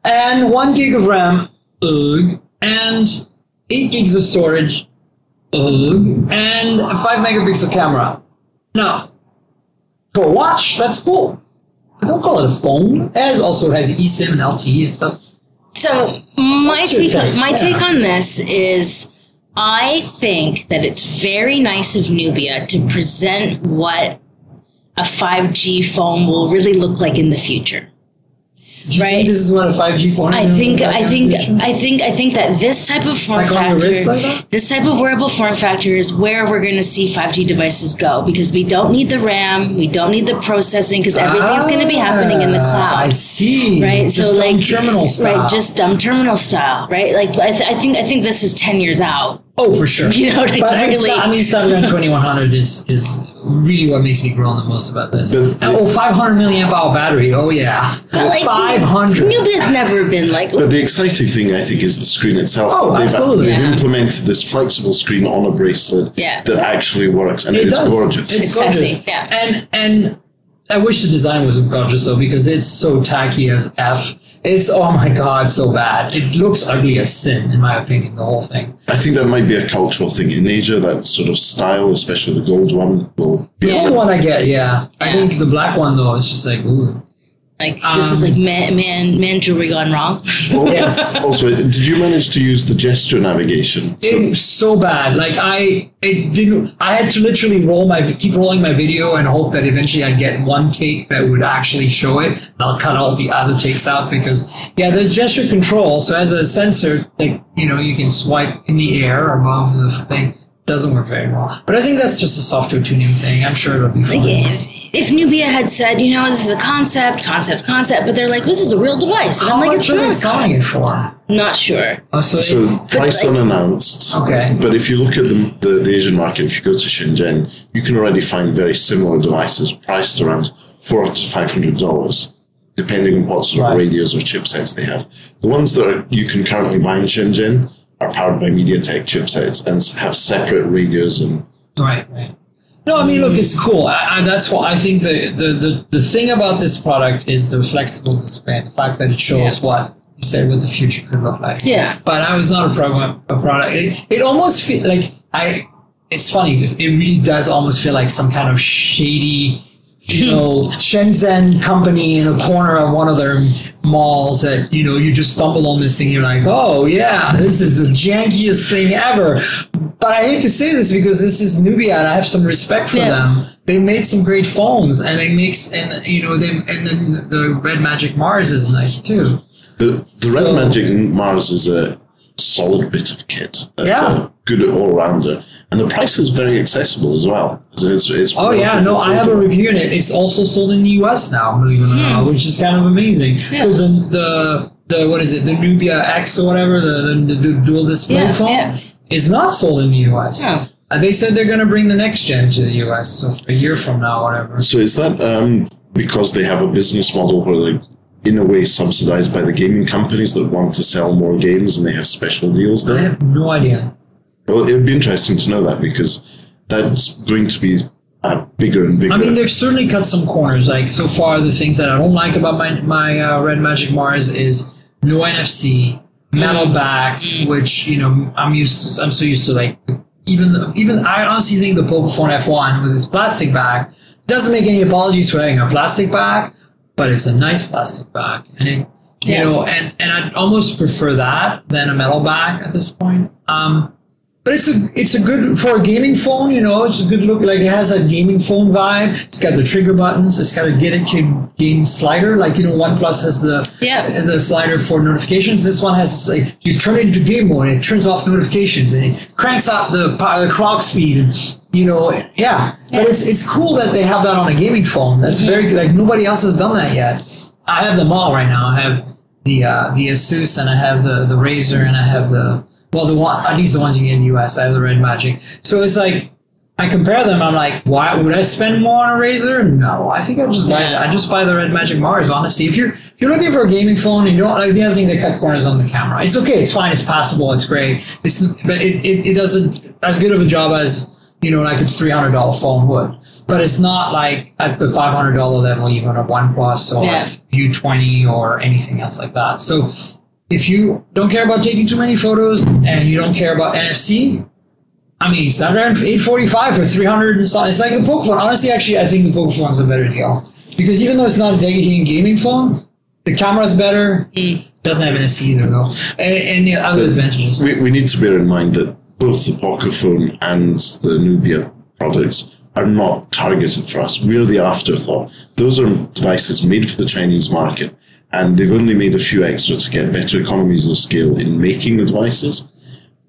and one gig of RAM, ugh, and eight gigs of storage, and a five megapixel camera. Now, for a watch, that's cool. But don't call it a phone. As also has eSIM and LTE and stuff. So my take, take? on, my Yeah. take on this is I think that it's very nice of Nubia to present what a 5G phone will really look like in the future. Do you Right. think this is what a 5G phone I think I think I think I think that this type of form Like factor, like this type of wearable form factor is where we're going to see 5G devices go because we don't need the RAM, we don't need the processing because everything's going to be happening in the Ah, cloud. I see. right Just so dumb like terminal style. right just dumb terminal style right like I, th- I think i think this is 10 years out oh for sure. You know, like, but really- I mean, Snapdragon 2100 is is really what makes me groan the most about this. But- And, oh, 500 milliamp hour battery. Oh yeah, But, like, 500. nubia's never been like But the exciting thing, I think, is the screen itself. Oh, they've, absolutely. They've Yeah. implemented this flexible screen on a bracelet Yeah. that actually works, and It it's does. gorgeous. It's, It's gorgeous. sexy, yeah. And and I wish the design was gorgeous though because it's so tacky as f. It's oh my god, so bad. It looks ugly as sin, in my opinion. The whole thing. I think that might be a cultural thing in Asia. That sort of style, especially the gold one, will be. The Yeah. other one I get, yeah. I think the black one though is just like ooh. Like this is Um, like man man man jewelry gone wrong Well, Yes. Also, did you manage to use the gesture navigation? So, It was so bad. Like I, it didn't. I had to literally roll my, keep rolling my video and hope that eventually I'd get one take that would actually show it. And I'll cut all the other takes out because yeah, there's gesture control. So as a sensor, like you know, you can swipe in the air above the thing. Doesn't work very well. But I think that's just a software tuning thing. I'm sure it'll be fine. like if, if nubia had said you know this is a concept concept concept but they're like this is a real device and How i'm like much it's are not they a selling it concept. for? not sure Oh, so, so it, price like- unannounced. Okay. But if you look at the, the, the Asian market, if you go to Shenzhen, you can already find very similar devices priced around four to five hundred dollars, depending on what sort of Right. radios or chipsets they have. The ones that are, you can currently buy in Shenzhen are powered by MediaTek chipsets and s- have separate radios and Right, right. No, I mean, look, it's cool. I, I, that's why I think the, the, the, the thing about this product is the flexible display, the fact that it shows what you said what the future could look like. Yeah. But I was not a program a product. It, it almost feel like I. It's funny because it really does almost feel like some kind of shady, you know, Shenzhen company in a corner of one of their malls that you know you just stumble on this thing. You're like, oh yeah, this is the jankiest thing ever. But I hate to say this because this is Nubia, and I have some respect for Yeah. them. They made some great phones, and they mix, and you know they and then the Red Magic Mars is nice too. the the Red So- Magic Mars is a solid bit of kit. That's Yeah. a good all rounder, and the price is very accessible as well. So it's, it's Oh yeah, relatively no, I have a review in it. It's also sold in the U.S. now, believe it or not, which is kind of amazing. Because the, the the what is it, the Nubia X or whatever, the the, the dual display Yeah, phone yeah. is not sold in the U.S. Oh. Uh, they said they're going to bring the next gen to the U.S. So a year from now, whatever. So is that um, because they have a business model where they're in a way subsidized by the gaming companies that want to sell more games and they have special deals I have no idea. Well, it would be interesting to know that because that's going to be uh, bigger and bigger. I mean, they've certainly cut some corners. Like so far, the things that I don't like about my my uh, Red Magic Mars is no NFC, metal back, which you know I'm used. To, I'm so used to like even even I honestly think the Pocophone F1 with its plastic back doesn't make any apologies for having a plastic back, but it's a nice plastic back, and it you Yeah. know and and I'd almost prefer that than a metal back at this point. Um, but it's a it's a good for a gaming phone. You know, it's a good look. Like it has a gaming phone vibe. It's got the trigger buttons. It's got a get it game, game slider. Like you know, OnePlus has the Yeah. has a slider for notifications. This one has like you turn it into game mode. and It turns off notifications and it cranks up the, the clock speed. And, you know, yeah. But it's it's cool that they have that on a gaming phone. That's very like nobody else has done that yet. I have them all right now. I have the uh, the Asus and I have the the Razer and I have the well the one at least the ones you get in the US. I have the Red Magic. So it's like I compare them. I'm like, why would I spend more on a Razer? No, I think I just buy I just buy the Red Magic Mars. Honestly, if you're if you're looking for a gaming phone and you don't like the other thing, they cut corners on the camera. It's okay. It's fine. It's passable. It's great. It's but it, it, it doesn't as good of a job as you know like a three hundred dollar phone would. But it's not like at the five hundred dollar level, even a OnePlus or Yeah. View twenty or anything else like that. So if you don't care about taking too many photos and you don't care about NFC, I mean, Snapdragon 845 for 300 and something. It's like the Pocophone. Honestly, actually, I think the Pocophone's a better deal. Because even though it's not a dedicated gaming phone, the camera's better. Mm. Doesn't have NFC either, though. And, and the other advantages. we, we need to bear in mind that both the Pocophone and the Nubia products are not targeted for us. We're the afterthought. Those are devices made for the Chinese market, and they've only made a few extra to get better economies of scale in making the devices.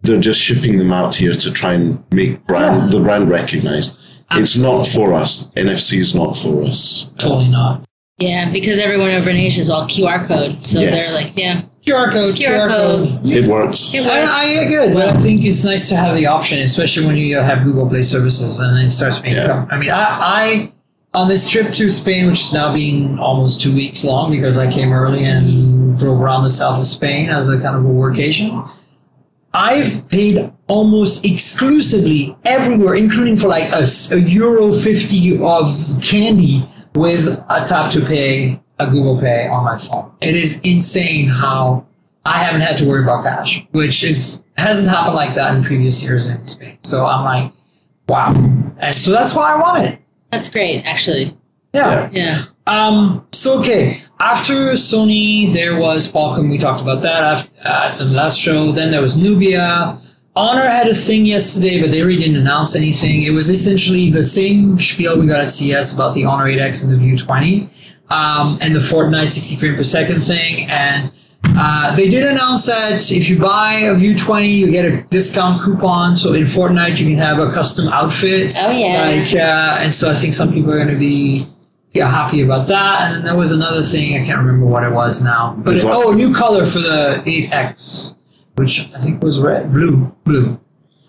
They're just shipping them out here to try and make brand the brand recognized. It's not for us. NFC is not for us. Totally not. Yeah, because everyone over in Asia is all QR code. So Yes. they're like, yeah, QR code. QR code. It works. It works. I, I get it, but I think it's nice to have the option, especially when you have Google Play services and it starts making. Yeah. I mean, I, I on this trip to Spain, which is now being almost two weeks long because I came early and drove around the south of Spain as a kind of a workation. I've paid almost exclusively everywhere, including for like a euro fifty of candy with a tap to pay, a Google Pay on my phone. It is insane how I haven't had to worry about cash, which is hasn't happened like that in previous years in Spain. So I'm like, wow, and so that's why I want it. That's great, actually. Yeah. Yeah. Um. So okay, after Sony, there was Qualcomm. We talked about that after, at the last show. Then there was Nubia. Honor had a thing yesterday, but they really didn't announce anything. It was essentially the same spiel we got at CES about the Honor 8X and the View 20, um, and the Fortnite 60 frame per second thing. And uh, they did announce that if you buy a View 20, you get a discount coupon. So in Fortnite, you can have a custom outfit. Oh, yeah. Like, uh, and so I think some people are going to be yeah, happy about that. And then there was another thing, I can't remember what it was now. But Is that- oh, a new color for the 8X, which I think was red, blue, blue.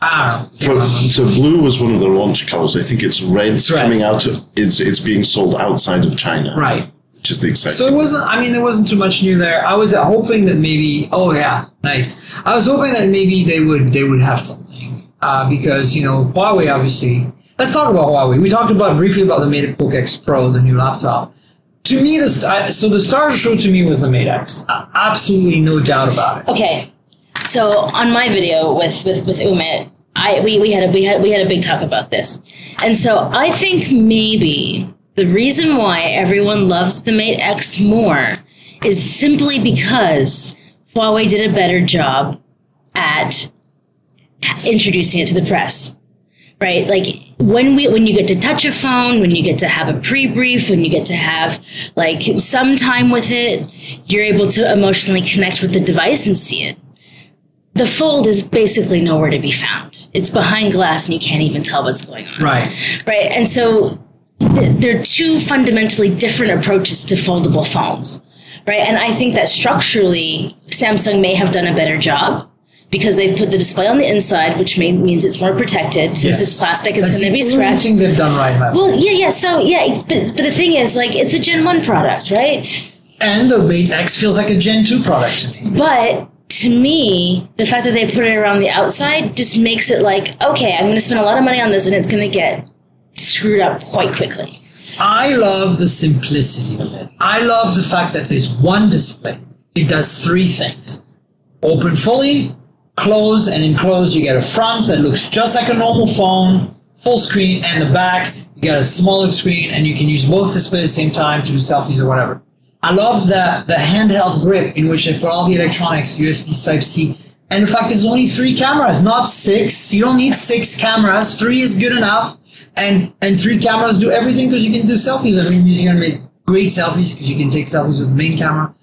I don't know. For, so blue was one of the launch colors. I think it's red red. coming out. Of, it's it's being sold outside of China, Right. Which is the exciting. So it wasn't. I mean, there wasn't too much new there. I was hoping that maybe. Oh yeah, nice. I was hoping that maybe they would they would have something uh, because you know Huawei obviously. Let's talk about Huawei. We talked about briefly about the MateBook X Pro, the new laptop. To me, this I, so the star show to me was the Mate X. Uh, absolutely no doubt about it. Okay. So on my video with with with Umit, I we, we had a we had we had a big talk about this. And so I think maybe the reason why everyone loves the Mate X more is simply because Huawei did a better job at introducing it to the press. Right? Like when we when you get to touch a phone, when you get to have a pre-brief, when you get to have like some time with it, you're able to emotionally connect with the device and see it. The fold is basically nowhere to be found. It's behind glass and you can't even tell what's going on. Right. Right. And so there are two fundamentally different approaches to foldable phones. Right. And I think that structurally, Samsung may have done a better job because they've put the display on the inside, which may, means it's more protected. Since it's plastic, it's going to be scratched. thing they've done right, man. Well, yeah, yeah. So, yeah, it's, but, but the thing is, like, it's a Gen 1 product, right? and the Mate X feels like a Gen 2 product to me. But to me, the fact that they put it around the outside just makes it like, okay, I'm going to spend a lot of money on this and it's going to get screwed up quite quickly. I love the simplicity of it. I love the fact that there's one display. It does three things. Open fully, close, and in close you get a front that looks just like a normal phone, full screen, and the back you get a smaller screen and you can use both displays at the same time to do selfies or whatever. I love the, the handheld grip in which they put all the electronics, USB Type C. And in fact, there's only three cameras, not six. You don't need six cameras. Three is good enough. And, and three cameras do everything because you can do selfies. I mean, you're to make great selfies because you can take selfies with the main camera.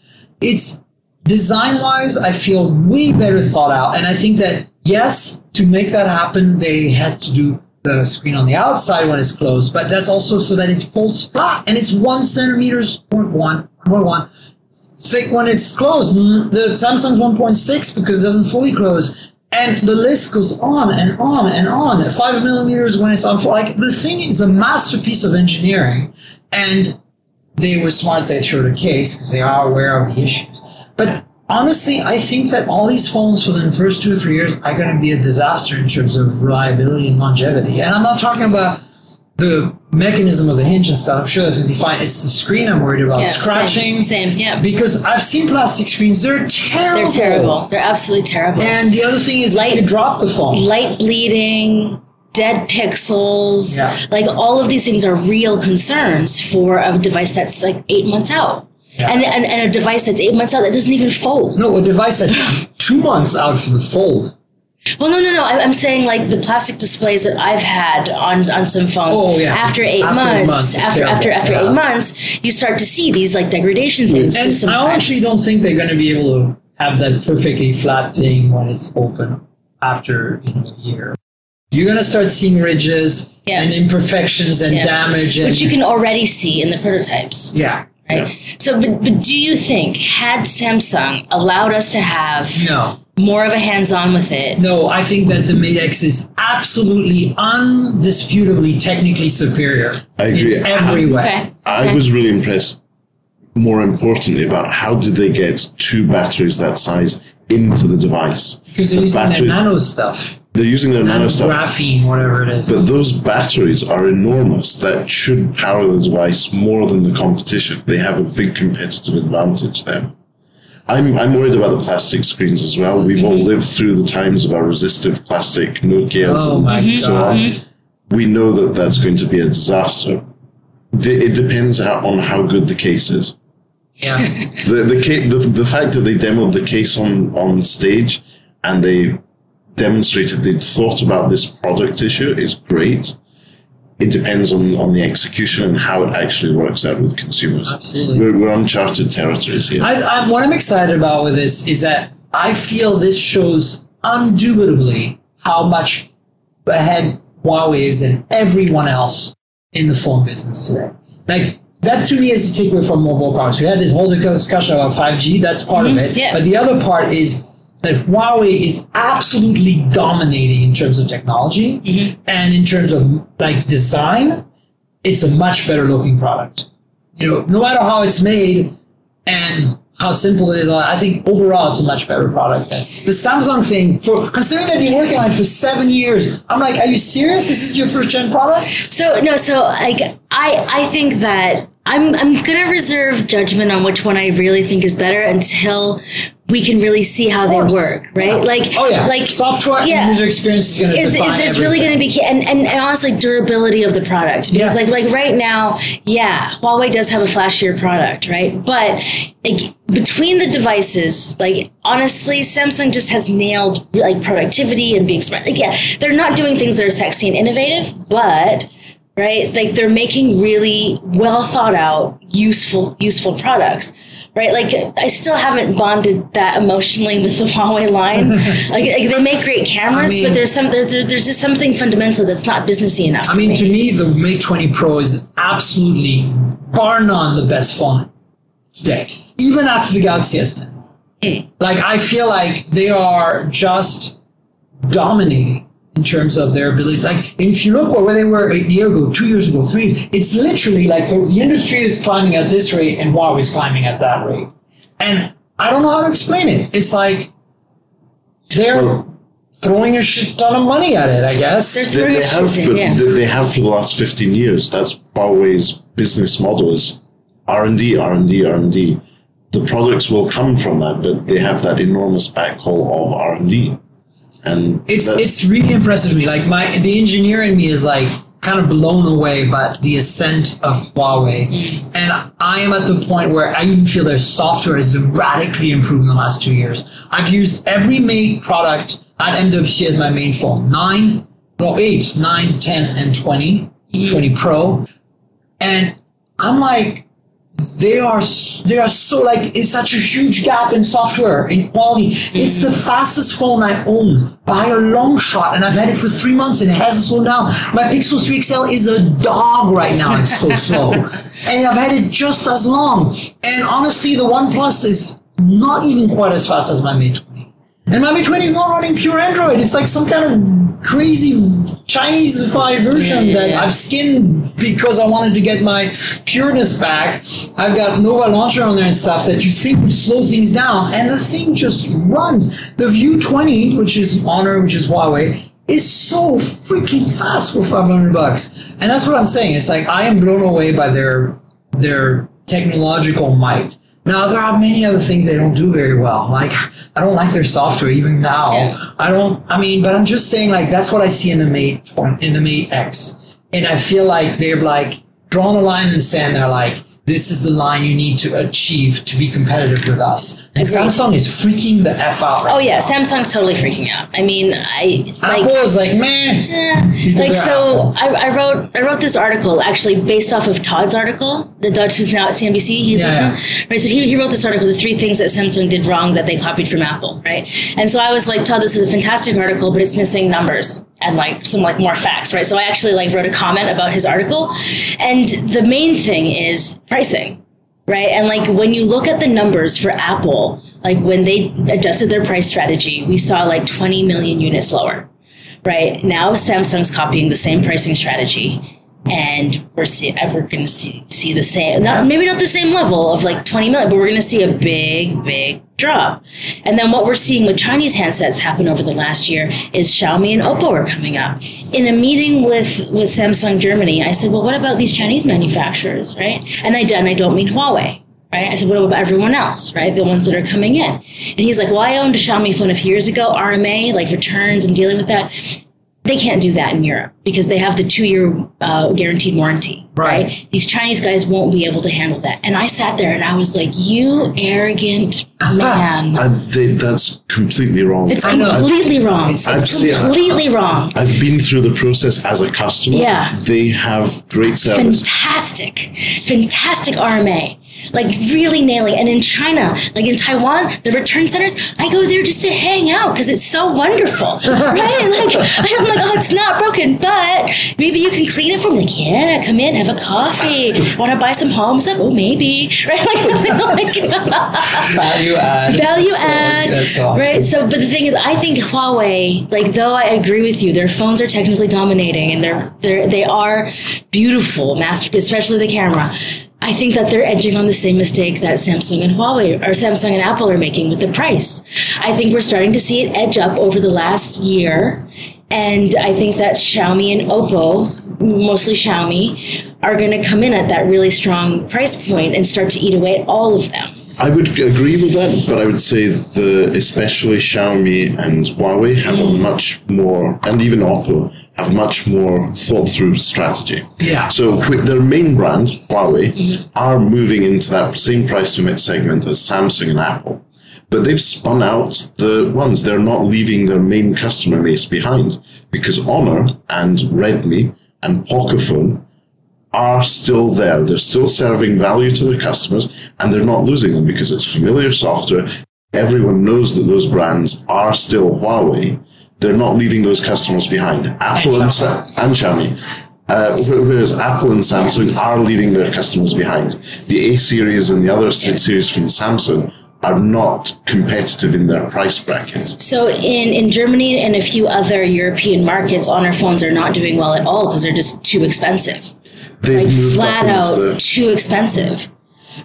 It's design wise, I feel way better thought out. And I think that yes, to make that happen, they had to do the screen on the outside when it's closed, but that's also so that it folds flat and it's one centimeters point one, point one thick when it's closed. The Samsung's 1.6 because it doesn't fully close. And the list goes on and on and on. Five millimeters when it's on. Like the thing is a masterpiece of engineering. And they were smart they showed a case because they are aware of the issues. But honestly, I think that all these phones for the first two or three years are going to be a disaster in terms of reliability and longevity. And I'm not talking about the mechanism of the hinge and stuff. I'm sure that's to be fine. It's the screen I'm worried about. Yeah, same, Scratching. same, yeah. Because I've seen plastic screens. They're terrible. They're terrible. They're absolutely terrible. And the other thing is, Light- you drop the phone. Light bleeding, dead pixels, Yeah. like all of these things are real concerns for a device that's like eight months out. Yeah. And, and, and a device that's eight months out that doesn't even fold. no, a device that's two months out for the fold. Well, no, no, no. I'm saying like the plastic displays that I've had on, on some phones. Oh, yeah. After eight After months, months, after after terrible. after Yeah. eight months, you start to see these like degradation things. And sometimes. I actually don't think they're going to be able to have that perfectly flat thing when it's open after you know, a year. You're going to start seeing ridges Yeah. and imperfections and damage. And, which you can already see in the prototypes. yeah. Right. So, but, but do you think had Samsung allowed us to have No. more of a hands-on with it? No, I think that the Mate X is absolutely, undisputably, technically superior I agree. in every way. Okay. I okay. was really impressed, more importantly, about how did they get two batteries that size into the device? Because they're The using that nano stuff, They're using their nano stuff, graphene, whatever it is. but those batteries are enormous. That should power the device more than the competition. They have a big competitive advantage there. I'm, I'm worried about the plastic screens as well. We've all lived through the times of our resistive plastic Nokias oh and so god. on. We know that that's going to be a disaster. It depends how, on how good the case is. Yeah. The the, the the fact that they demoed the case on on stage and they demonstrated they'd thought about this product issue is great. It depends on, on the execution and how it actually works out with consumers. Absolutely. We're, we're uncharted territories here. I, I, what I'm excited about with this is that I feel this shows undoubtedly how much ahead Huawei is than everyone else in the phone business today. Like that to me is the takeaway from mobile cars. We had this whole discussion about 5G. That's part of mm-hmm. it. yeah. But the other part is that Huawei is absolutely dominating in terms of technology mm-hmm. and in terms of like design. It's a much better looking product. You know, no matter how it's made and how simple it is, I think overall it's a much better product. Than the Samsung thing, for considering they've been working on it for seven years, I'm like, are you serious? This is your first gen product? So no, so like I I think that I'm I'm gonna reserve judgment on which one I really think is better until we can really see how they work, right? Yeah. Like Oh yeah, like software yeah. and user experience is going to is, is, is really going to be key and, and, and honestly durability of the product because Yeah. like like right now yeah huawei does have a flashier product right but like between the devices like honestly samsung just has nailed like productivity and being smart like yeah they're not doing things that are sexy and innovative but right like they're making really well thought out useful useful products right? Like I still haven't bonded that emotionally with the Huawei line. like, like they make great cameras, I mean- but there's some there's, there's there's just something fundamental that's not businessy enough. I mean, me. to me, the Mate 20 Pro is absolutely, bar none, the best phone today, even after the Galaxy S10. Hmm. Like, I feel like they are just dominating in terms of their ability. Like, and if you look at where they were a year ago, two years ago, three, it's literally like the, the industry is climbing at this rate and Huawei is climbing at that rate. And I don't know how to explain it. It's like they're Well, throwing a shit ton of money at it. I guess. They, they British, have, but yeah. they, they have for the last fifteen years. That's Huawei's business model is R and D, R and D, R and D. The products will come from that, but they have that enormous backhaul of R and It's it's really impressive to me. Like my the engineer in me is like kind of blown away by the ascent of Huawei, mm. and I am at the point where I even feel their software has radically improved in the last two years. I've used every Mate product at MWC as my main phone: nine, no eight, nine, 10, and 20, mm. 20 Pro, and I'm like they are they are so like it's such a huge gap in software in quality. It's mm-hmm. the fastest phone I own by a long shot, and I've had it for three months and it hasn't slowed down. My Pixel 3 XL is a dog right now. It's so slow, and I've had it just as long. And honestly, the OnePlus is not even quite as fast as my Mate 20. And my Mate 20 is not running pure Android. It's like some kind of crazy Chinese-ified version Yeah, yeah, that yeah. I've skinned because I wanted to get my pureness back. I've got Nova Launcher on there and stuff that you think would slow things down, and the thing just runs. The View 20, which is Honor, which is Huawei, is so freaking fast for 500 bucks. And that's what I'm saying. It's like I am blown away by their their technological might. Now there are many other things they don't do very well. Like I don't like their software even now. Yeah. I don't. I mean, but I'm just saying like that's what I see in the Mate in the Mate X, and I feel like they've like drawn a line in the sand. They're like, this is the line you need to achieve to be competitive with us. And Agreed. Samsung is freaking the f out. Right Oh yeah, now. Samsung's totally freaking out. I mean, I like Apple is like meh. Eh, like so I, I wrote I wrote this article actually based off of Todd's article the Todd who's now at CNBC he's Yeah, them. right so he, he wrote this article the three things that Samsung did wrong that they copied from Apple right and so I was like Todd this is a fantastic article but it's missing numbers and like some like more facts right so I actually like wrote a comment about his article and the main thing is pricing right? And like when you look at the numbers for Apple, like when they adjusted their price strategy, we saw like 20 million units lower, right? Now Samsung's copying the same pricing strategy. And we're see, we're to see see the same, not maybe not the same level of like 20 million, but we're to see a big, big drop. And then what we're seeing with Chinese handsets happen over the last year is Xiaomi and Oppo are coming up. In a meeting with with Samsung Germany, I said, "Well, what about these Chinese manufacturers, right?" And I and I don't mean Huawei. Right? I said, what about everyone else, right? The ones that are coming in. And he's like, well, I owned a Xiaomi phone a few years ago, RMA, like returns and dealing with that. They can't do that in Europe because they have the two year uh, guaranteed warranty, Right. right. These Chinese guys won't be able to handle that. And I sat there and I was like, you arrogant man. I, they, that's completely wrong. It's I completely wrong. It's- I've It's seen- completely wrong. I've been through the process as a customer. Yeah. They have great service. fantastic, fantastic RMA. Like really nailing. And in China, like in Taiwan, the return centers, I go there just to hang out because it's so wonderful. right? Like I'm like, oh, it's not broken, but maybe you can clean it for me. Like, yeah, come in, have a coffee. Want to buy some home stuff? Oh, maybe. Right? Like, oh like Value add. value so- add awesome. right so but the thing is i think huawei like though i agree with you their phones are technically dominating and they're they're they are beautiful master especially the camera I think that they're edging on the same mistake that Samsung and Huawei or Samsung and Apple are making with the price. I think we're starting to see it edge up over the last year. And I think that Xiaomi and Oppo, mostly Xiaomi, are going to come in at that really strong price point and start to eat away at all of them. I would agree with that, but I would say the especially Xiaomi and Huawei have a much more, and even Oppo have much more thought through strategy. Yeah. So their main brand, Huawei, mm-hmm. are moving into that same price limit segment as Samsung and Apple. But they've spun out the ones. They're not leaving their main customer base behind because Honor and Redmi and Pocophone are still there. They're still serving value to their customers and they're not losing them because it's familiar software. Everyone knows that those brands are still Huawei. They're not leaving those customers behind. Apple and, Sa- and Xiaomi. Uh, whereas Apple and Samsung are leaving their customers behind. The A series and the other s- series from Samsung are not competitive in their price brackets. So in, in Germany and a few other European markets, Honor phones are not doing well at all because they're just too expensive. They've Like moved flat out too expensive.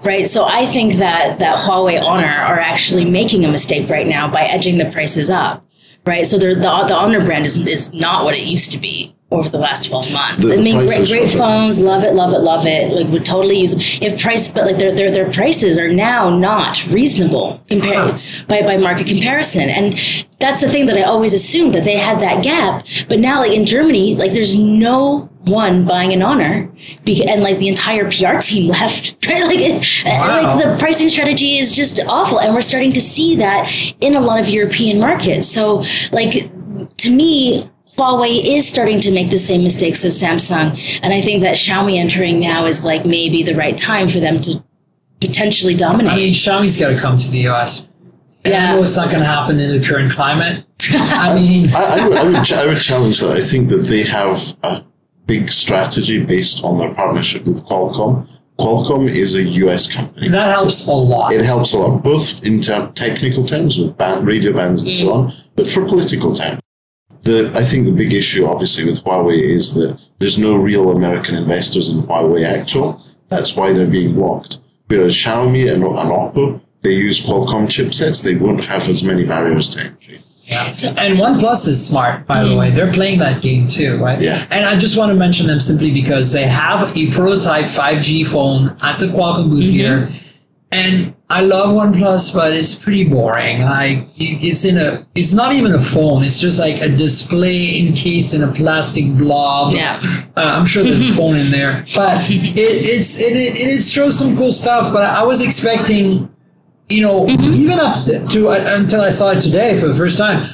Right. So I think that that Huawei Honor are actually making a mistake right now by edging the prices up. right? So they're- the the Honor brand is is not what it used to be over the last 12 months. The- I mean, great, great phones, love it, love it, love it. Like would totally use them. if price, but like their their their prices are now not reasonable compared by by market comparison, and that's the thing that I always assumed that they had that gap. But now, like in Germany, like there's no one buying an honor, and like the entire PR team left. Right? Like, it, Wow. like the pricing strategy is just awful, and we're starting to see that in a lot of European markets. So, like to me, Huawei is starting to make the same mistakes as Samsung. And I think that Xiaomi entering now is like maybe the right time for them to potentially dominate. I mean, Xiaomi's got to come to the US. And I Yeah. know it's not going to happen in the current climate. I mean, I, I, would, I, would, I would challenge that. I think that they have a big strategy based on their partnership with Qualcomm. Qualcomm is a US company. that helps a lot. It helps a lot, both in term, technical terms with band, radio bands and so mm. on, but for political terms. The, I think the big issue, obviously, with Huawei is that there's no real American investors in Huawei actual. That's why they're being blocked. Whereas Xiaomi and, and Oppo, they use Qualcomm chipsets. They won't have as many barriers to entry. Yeah. And OnePlus is smart, by the mm. way. They're playing that game too, right? Yeah. And I just want to mention them simply because they have a prototype 5G phone at the Qualcomm booth mm-hmm. here. And I love OnePlus, but it's pretty boring. Like it's in a, it's not even a phone. It's just like a display encased in a plastic blob. Yeah. Uh, I'm sure there's a phone in there, but it, it's it, it it shows some cool stuff. But I was expecting you know, even up to, to uh, until I saw it today for the first time.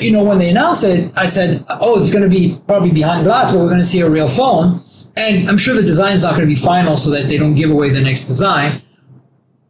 You know, when they announced it, I said, "Oh, it's going to be probably behind glass, but we're going to see a real phone." And I'm sure the design's not going to be final, so that they don't give away the next design.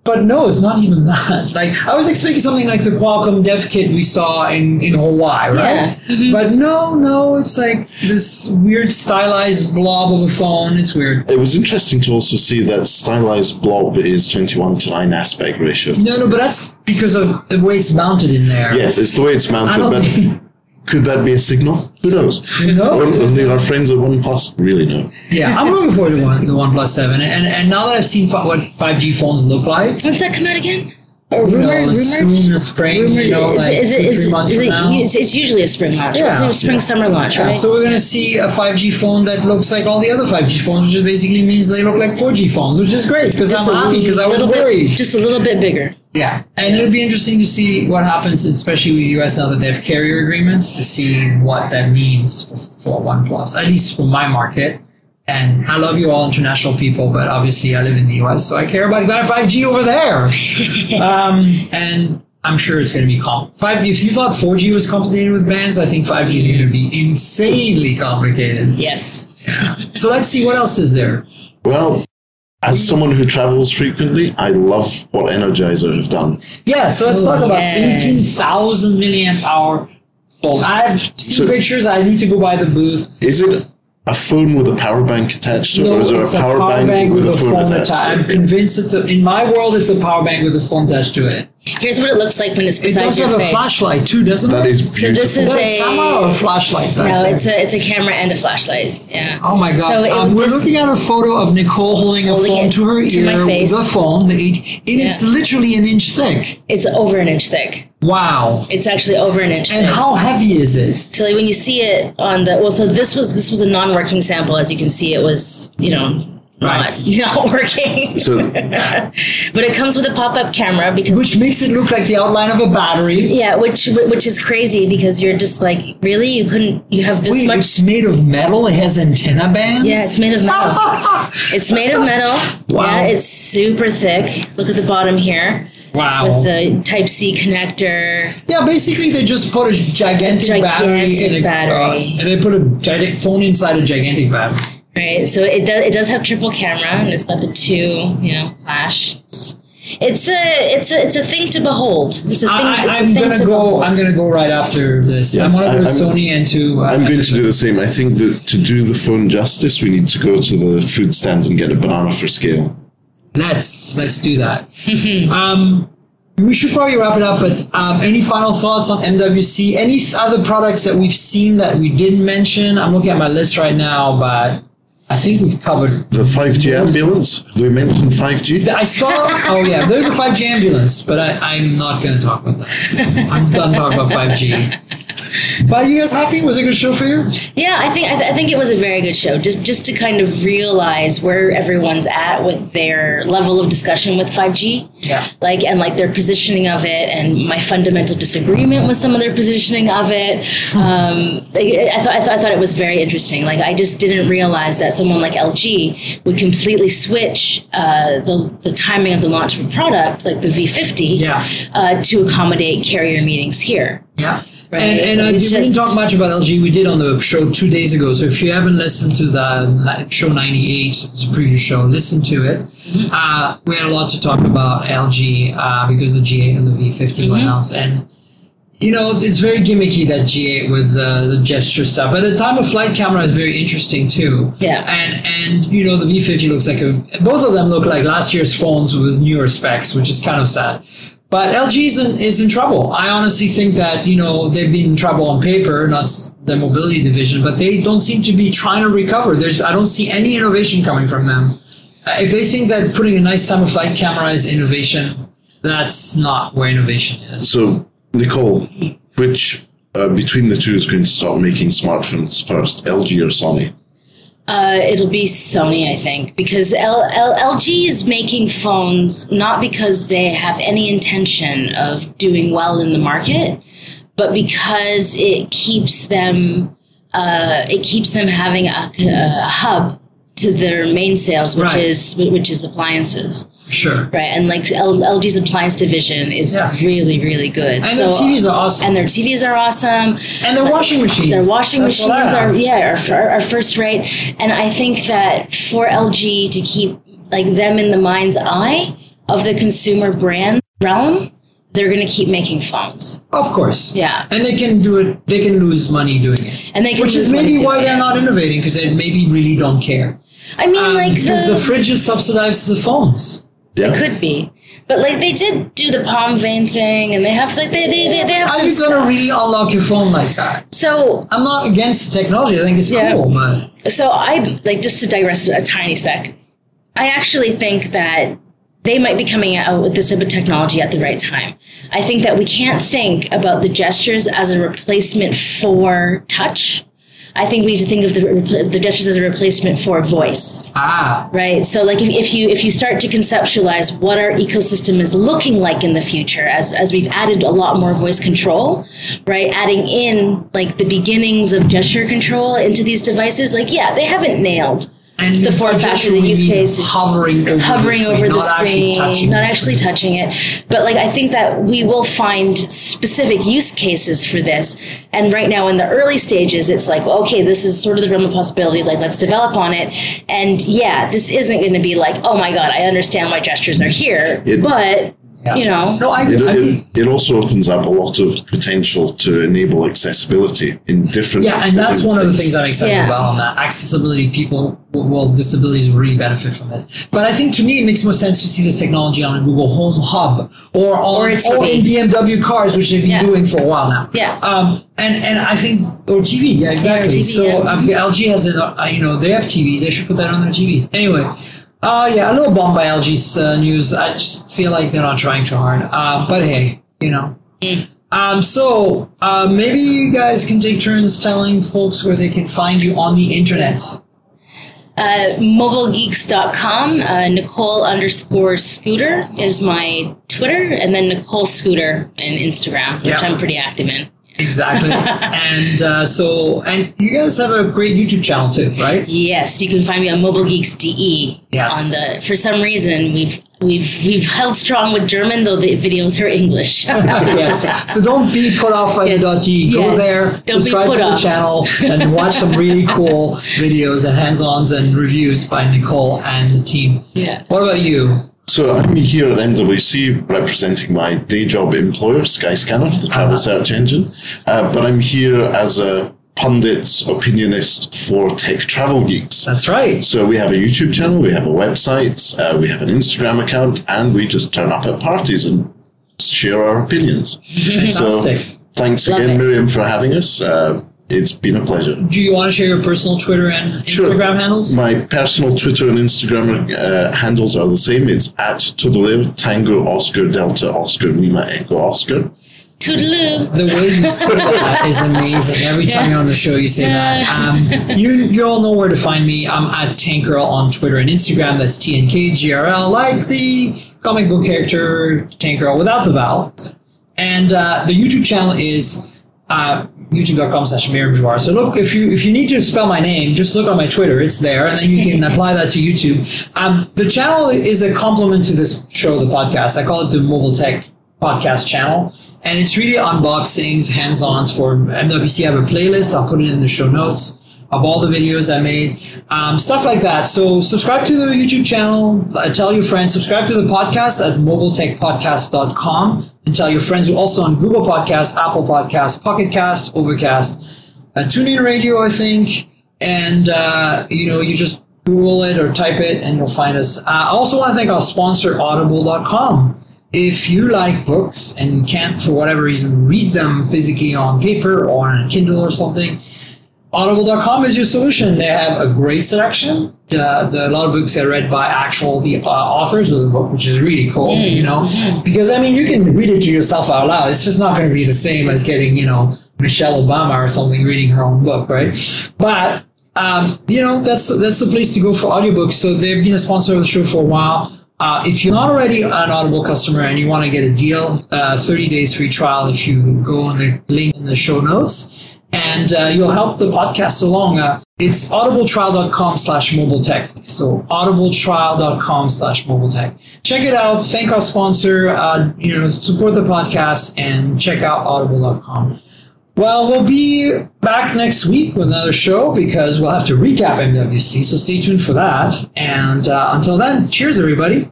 But no, it's not even that. Like I was expecting something like the Qualcomm Dev Kit we saw in in Hawaii, right? Yeah. Mm-hmm. But no, no, it's like this weird stylized blob of a phone. It's weird. It was interesting to also see that stylized blob is 21 to 9 aspect ratio. No, no, but that's because of the way it's mounted in there. Yes, it's the way it's I mounted, don't but think. Could that be a signal? Who knows? No. One, only our friends at OnePlus really know. Yeah, I'm looking forward to one, the OnePlus Seven, and and now that I've seen fi- what 5G phones look like, When's that come out again? Or you rumor, know, rumor? soon the spring, you know, like is it, two, is, three it- months is from it, now. it's, it's usually a spring launch. Yeah. It's a spring summer launch, Yeah, right? so we're gonna see a 5G phone that looks like all the other 5G phones, which just basically means they look like 4G phones, which is great because I'm happy because I was little bit- worried. just a little bit bigger. Yeah, and it'll be interesting to see what happens, especially with the US now that they have carrier agreements, to see what that means for, for OnePlus, at least for my market. And I love you all international people, but obviously I live in the US, so I care about that 5G over there. um, and I'm sure it's going to be comp. Five. If you thought 4G was complicated with bands, I think 5G is going to be insanely complicated. Yes. So let's see what else is there. Well, as someone who travels frequently, I love what Energizer have done. Yeah, so let's talk about Yes. 18,000 milliamp hour phone. I've seen So- pictures. I need to go by the booth. Is it a phone with a power bank attached to it, No, or is there it's a power, bank, with a phone, attached I'm convinced it's a, in my world, it's a power bank with a phone attached to it. Here's what it looks like when it's beside It beside does your have a flashlight too, doesn't That it? is beautiful. So this Is is that a a camera or a flashlight? back no. there? It's a it's a camera and a flashlight. Yeah. Oh my god! So it- um, we're this- looking at a photo of Nicole holding a phone it to her to my ear face. with a phone. The eight, and it's Yeah. literally an inch thick. It's over an inch thick. Wow! It's actually over an inch And thick. how heavy is it? So like when you see it on the well, so this was this was a non-working sample. As you can see, it was you know not Right. not working. So but it comes with a pop-up camera because Which makes it look like the outline of a battery. yeah, which which is crazy because you're just like really you couldn't you have this Wait, much. it's made of metal. It has antenna bands. Yeah, it's made of metal. it's made of metal. Wow. Yeah, it's super thick. Look at the bottom here wow. with the Type C connector. yeah, basically they just put a gigantic, battery Gigantic in a, battery. uh, and they put a gigantic phone inside a gigantic battery. Right. So it does it does have triple camera and it's got the two, you know, flash. It's, it's a it's a it's a thing to behold. It's a thing. I, it's I, a I'm thing gonna to go. behold. I'm gonna go right after this. Yeah, I'm gonna go to I- I'm- Sony and to. Uh, I'm going to do the same. I think that to do the phone justice, we need to go to the food stand and get a banana for scale. Let's let's do that. um, we should probably wrap it up. But um, any final thoughts on MWC? Any other products that we've seen that we didn't mention? I'm looking at my list right now, but I think we've covered. The 5G ambulance. Have we mentioned 5G? I saw. Oh yeah, there's a 5G ambulance, but I, I'm not going to talk about that. I'm done talking about 5G. But you guys happy? Was it a good show for you? Yeah, I think I, th- I think it was a very good show. Just just to kind of realize where everyone's at with their level of discussion with 5G. Yeah. Like and like their positioning of it, and my fundamental disagreement with some of their positioning of it. Um, I, I thought I thought I thought it was very interesting. Like I just didn't realize that someone like LG would completely switch uh, the the timing of the launch of a product like the V50 Yeah. uh, to accommodate carrier meetings here. Yeah. Right. And, and uh, we didn't just- talk much about LG. We did on the show two days ago. So if you haven't listened to the show 98, the previous show, listen to it. Mm-hmm. Uh, we had a lot to talk about LG uh, because the G8 and the V50 Mm-hmm. were announced. And, you know, it's very gimmicky, that G8 with uh, the gesture stuff. But the time of flight camera is very interesting too. Yeah. And, and you know, the V50 looks like a, both of them look like last year's phones with newer specs, which is kind of sad. But LG is in, is in trouble. I honestly think that, you know, they've been in trouble on paper, not the mobility division, but they don't seem to be trying to recover. There's, I don't see any innovation coming from them. Uh, if they think that putting a nice time of flight camera is innovation, that's not where innovation is. So, Nicole, which uh, between the two is going to start making smartphones first, LG or Sony? Uh, it'll be Sony, I think, because L- L- LG is making phones not because they have any intention of doing well in the market, but because it keeps them uh, it keeps them having a, a hub to their main sales, which Right. is which is appliances, Sure. right? And like LG's appliance division is Yeah. really really good, And their TVs are awesome. and their TVs are awesome. And their washing machines. Their washing That's machines are yeah are, are, are first rate, and I think that for LG to keep like them in the mind's eye of the consumer brand realm, they're going to keep making phones, Of course. Yeah. And they can do it, they can lose money doing it. and they can Which is maybe why they're it. not innovating, because they maybe really don't care. I mean, Um, like because the, the fridges subsidize the phones. It could be, but like they did do the palm vein thing, and they have like they they they, they have are you going to stuff. really unlock your phone like that? So I'm not against technology. I think it's Yeah. cool, but So I like just to digress a tiny sec. I actually think that they might be coming out with this type of technology at the right time. I think that we can't think about the gestures as a replacement for touch. I think we need to think of the, the gestures as a replacement for voice, ah, right? So, like, if, if you if you start to conceptualize what our ecosystem is looking like in the future, as as we've added a lot more voice control, right? Adding in like the beginnings of gesture control into these devices, like, yeah, they haven't nailed and the form by factor, gesture the use case, hovering over hovering the screen, over the not actually screen, touching, not the actually screen. touching it. But like I think that we will find specific use cases for this. And right now in the early stages, it's like, okay, this is sort of the realm of possibility. Like let's develop on it. And yeah, this isn't going to be like, oh my god, I understand why gestures are here, It- but Yeah. you know, No, I, It, I it, it also opens up a lot of potential to enable accessibility in different. yeah, and that's different one of the things I'm excited Yeah. about on that. Accessibility, people, well, disabilities will really benefit from this. But I think to me, it makes more sense to see this technology on a Google Home Hub or on Or or, a in BMW cars, which they've been Yeah. doing for a while now. Yeah. Um, and and I think or TV, yeah, exactly. TV, so yeah. I've, LG has an, uh, you know, they have TVs. They should put that on their TVs. Anyway. Uh, yeah, a little bummed by LG's uh, news. I just feel like they're not trying too hard. Uh, but hey, you know. Um, so uh, maybe you guys can take turns telling folks where they can find you on the internet. uh, mobilegeeks.com, uh, Nicole underscore scooter is my Twitter, and then Nicole Scooter and Instagram, which Yeah. I'm pretty active in. Exactly. and uh, so, and you guys have a great YouTube channel too, right? Yes, you can find me on Mobile Geeks DE. Yes. On the for some reason we've we've we've held strong with German though the videos are English. yes. So don't be put off by Yeah. the dot .de. Go Yeah. there, Don't be subscribe to the off. channel, and watch some really cool videos and hands-ons and reviews by Nicole and the team. Yeah. What about you? So I'm here at MWC representing my day job employer, Skyscanner, the travel search engine. Uh, but I'm here as a pundit, opinionist for tech travel geeks. That's right. So we have a YouTube channel, we have a website, uh, we have an Instagram account, and we just turn up at parties and share our opinions. so thanks Love again, it. Myriam, for having us. Uh, it's been a pleasure. Do you want to share your personal Twitter and Sure. Instagram handles? My personal Twitter and Instagram uh, handles are the same. It's at Todoleo, Tango Oscar Delta Oscar Lima Echo Oscar. Toodaloo. The way you say that is amazing. Every time Yeah. you're on the show, you say that. Um, you you all know where to find me. I'm at Tankgirl on Twitter and Instagram. That's T N K G R L, like the comic book character Tankgirl without the vowels. And uh, the YouTube channel is uh, youtube.com slash Myriam Joire. So look, if you if you need to spell my name, just look on my Twitter. It's there, and then you can apply that to YouTube. Um, the channel is a complement to this show, the podcast. I call it the Mobile Tech Podcast channel. And it's really unboxings, hands-ons for MWC. I have a playlist. I'll put it in the show notes of all the videos I made, um, stuff like that. So subscribe to the YouTube channel, uh, tell your friends, subscribe to the podcast at mobiletechpodcast.com and tell your friends. We're also on Google Podcasts, Apple Podcasts, Pocket Cast, Overcast, uh, TuneIn Radio, I think. And, uh, you know, you just Google it or type it and you'll find us. Uh, I also want to thank our sponsor, audible.com. If you like books and can't, for whatever reason, read them physically on paper or on a Kindle or something, Audible.com is your solution. They have a great selection. The, the, a lot of books are read by actual the uh, authors of the book, which is really cool. You know, because I mean, you can read it to yourself out loud. It's just not going to be the same as getting you know Michelle Obama or something reading her own book, right? But um, you know, that's that's the place to go for audiobooks. So they've been a sponsor of the show for a while. Uh, if you're not already an Audible customer and you want to get a deal, uh, 30 days free trial if you go on the link in the show notes and uh, you'll help the podcast along. Uh, it's audibletrial.com slash mobile tech. So audibletrial.com slash mobile tech. Check it out. Thank our sponsor. Uh, you know, support the podcast and check out audible.com. Well, we'll be back next week with another show because we'll have to recap MWC. So stay tuned for that. And uh, until then, cheers, everybody.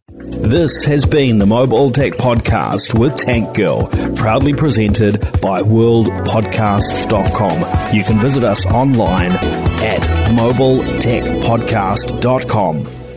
This has been the Mobile Tech Podcast with Tank Girl, proudly presented by worldpodcasts.com. You can visit us online at mobiletechpodcast.com.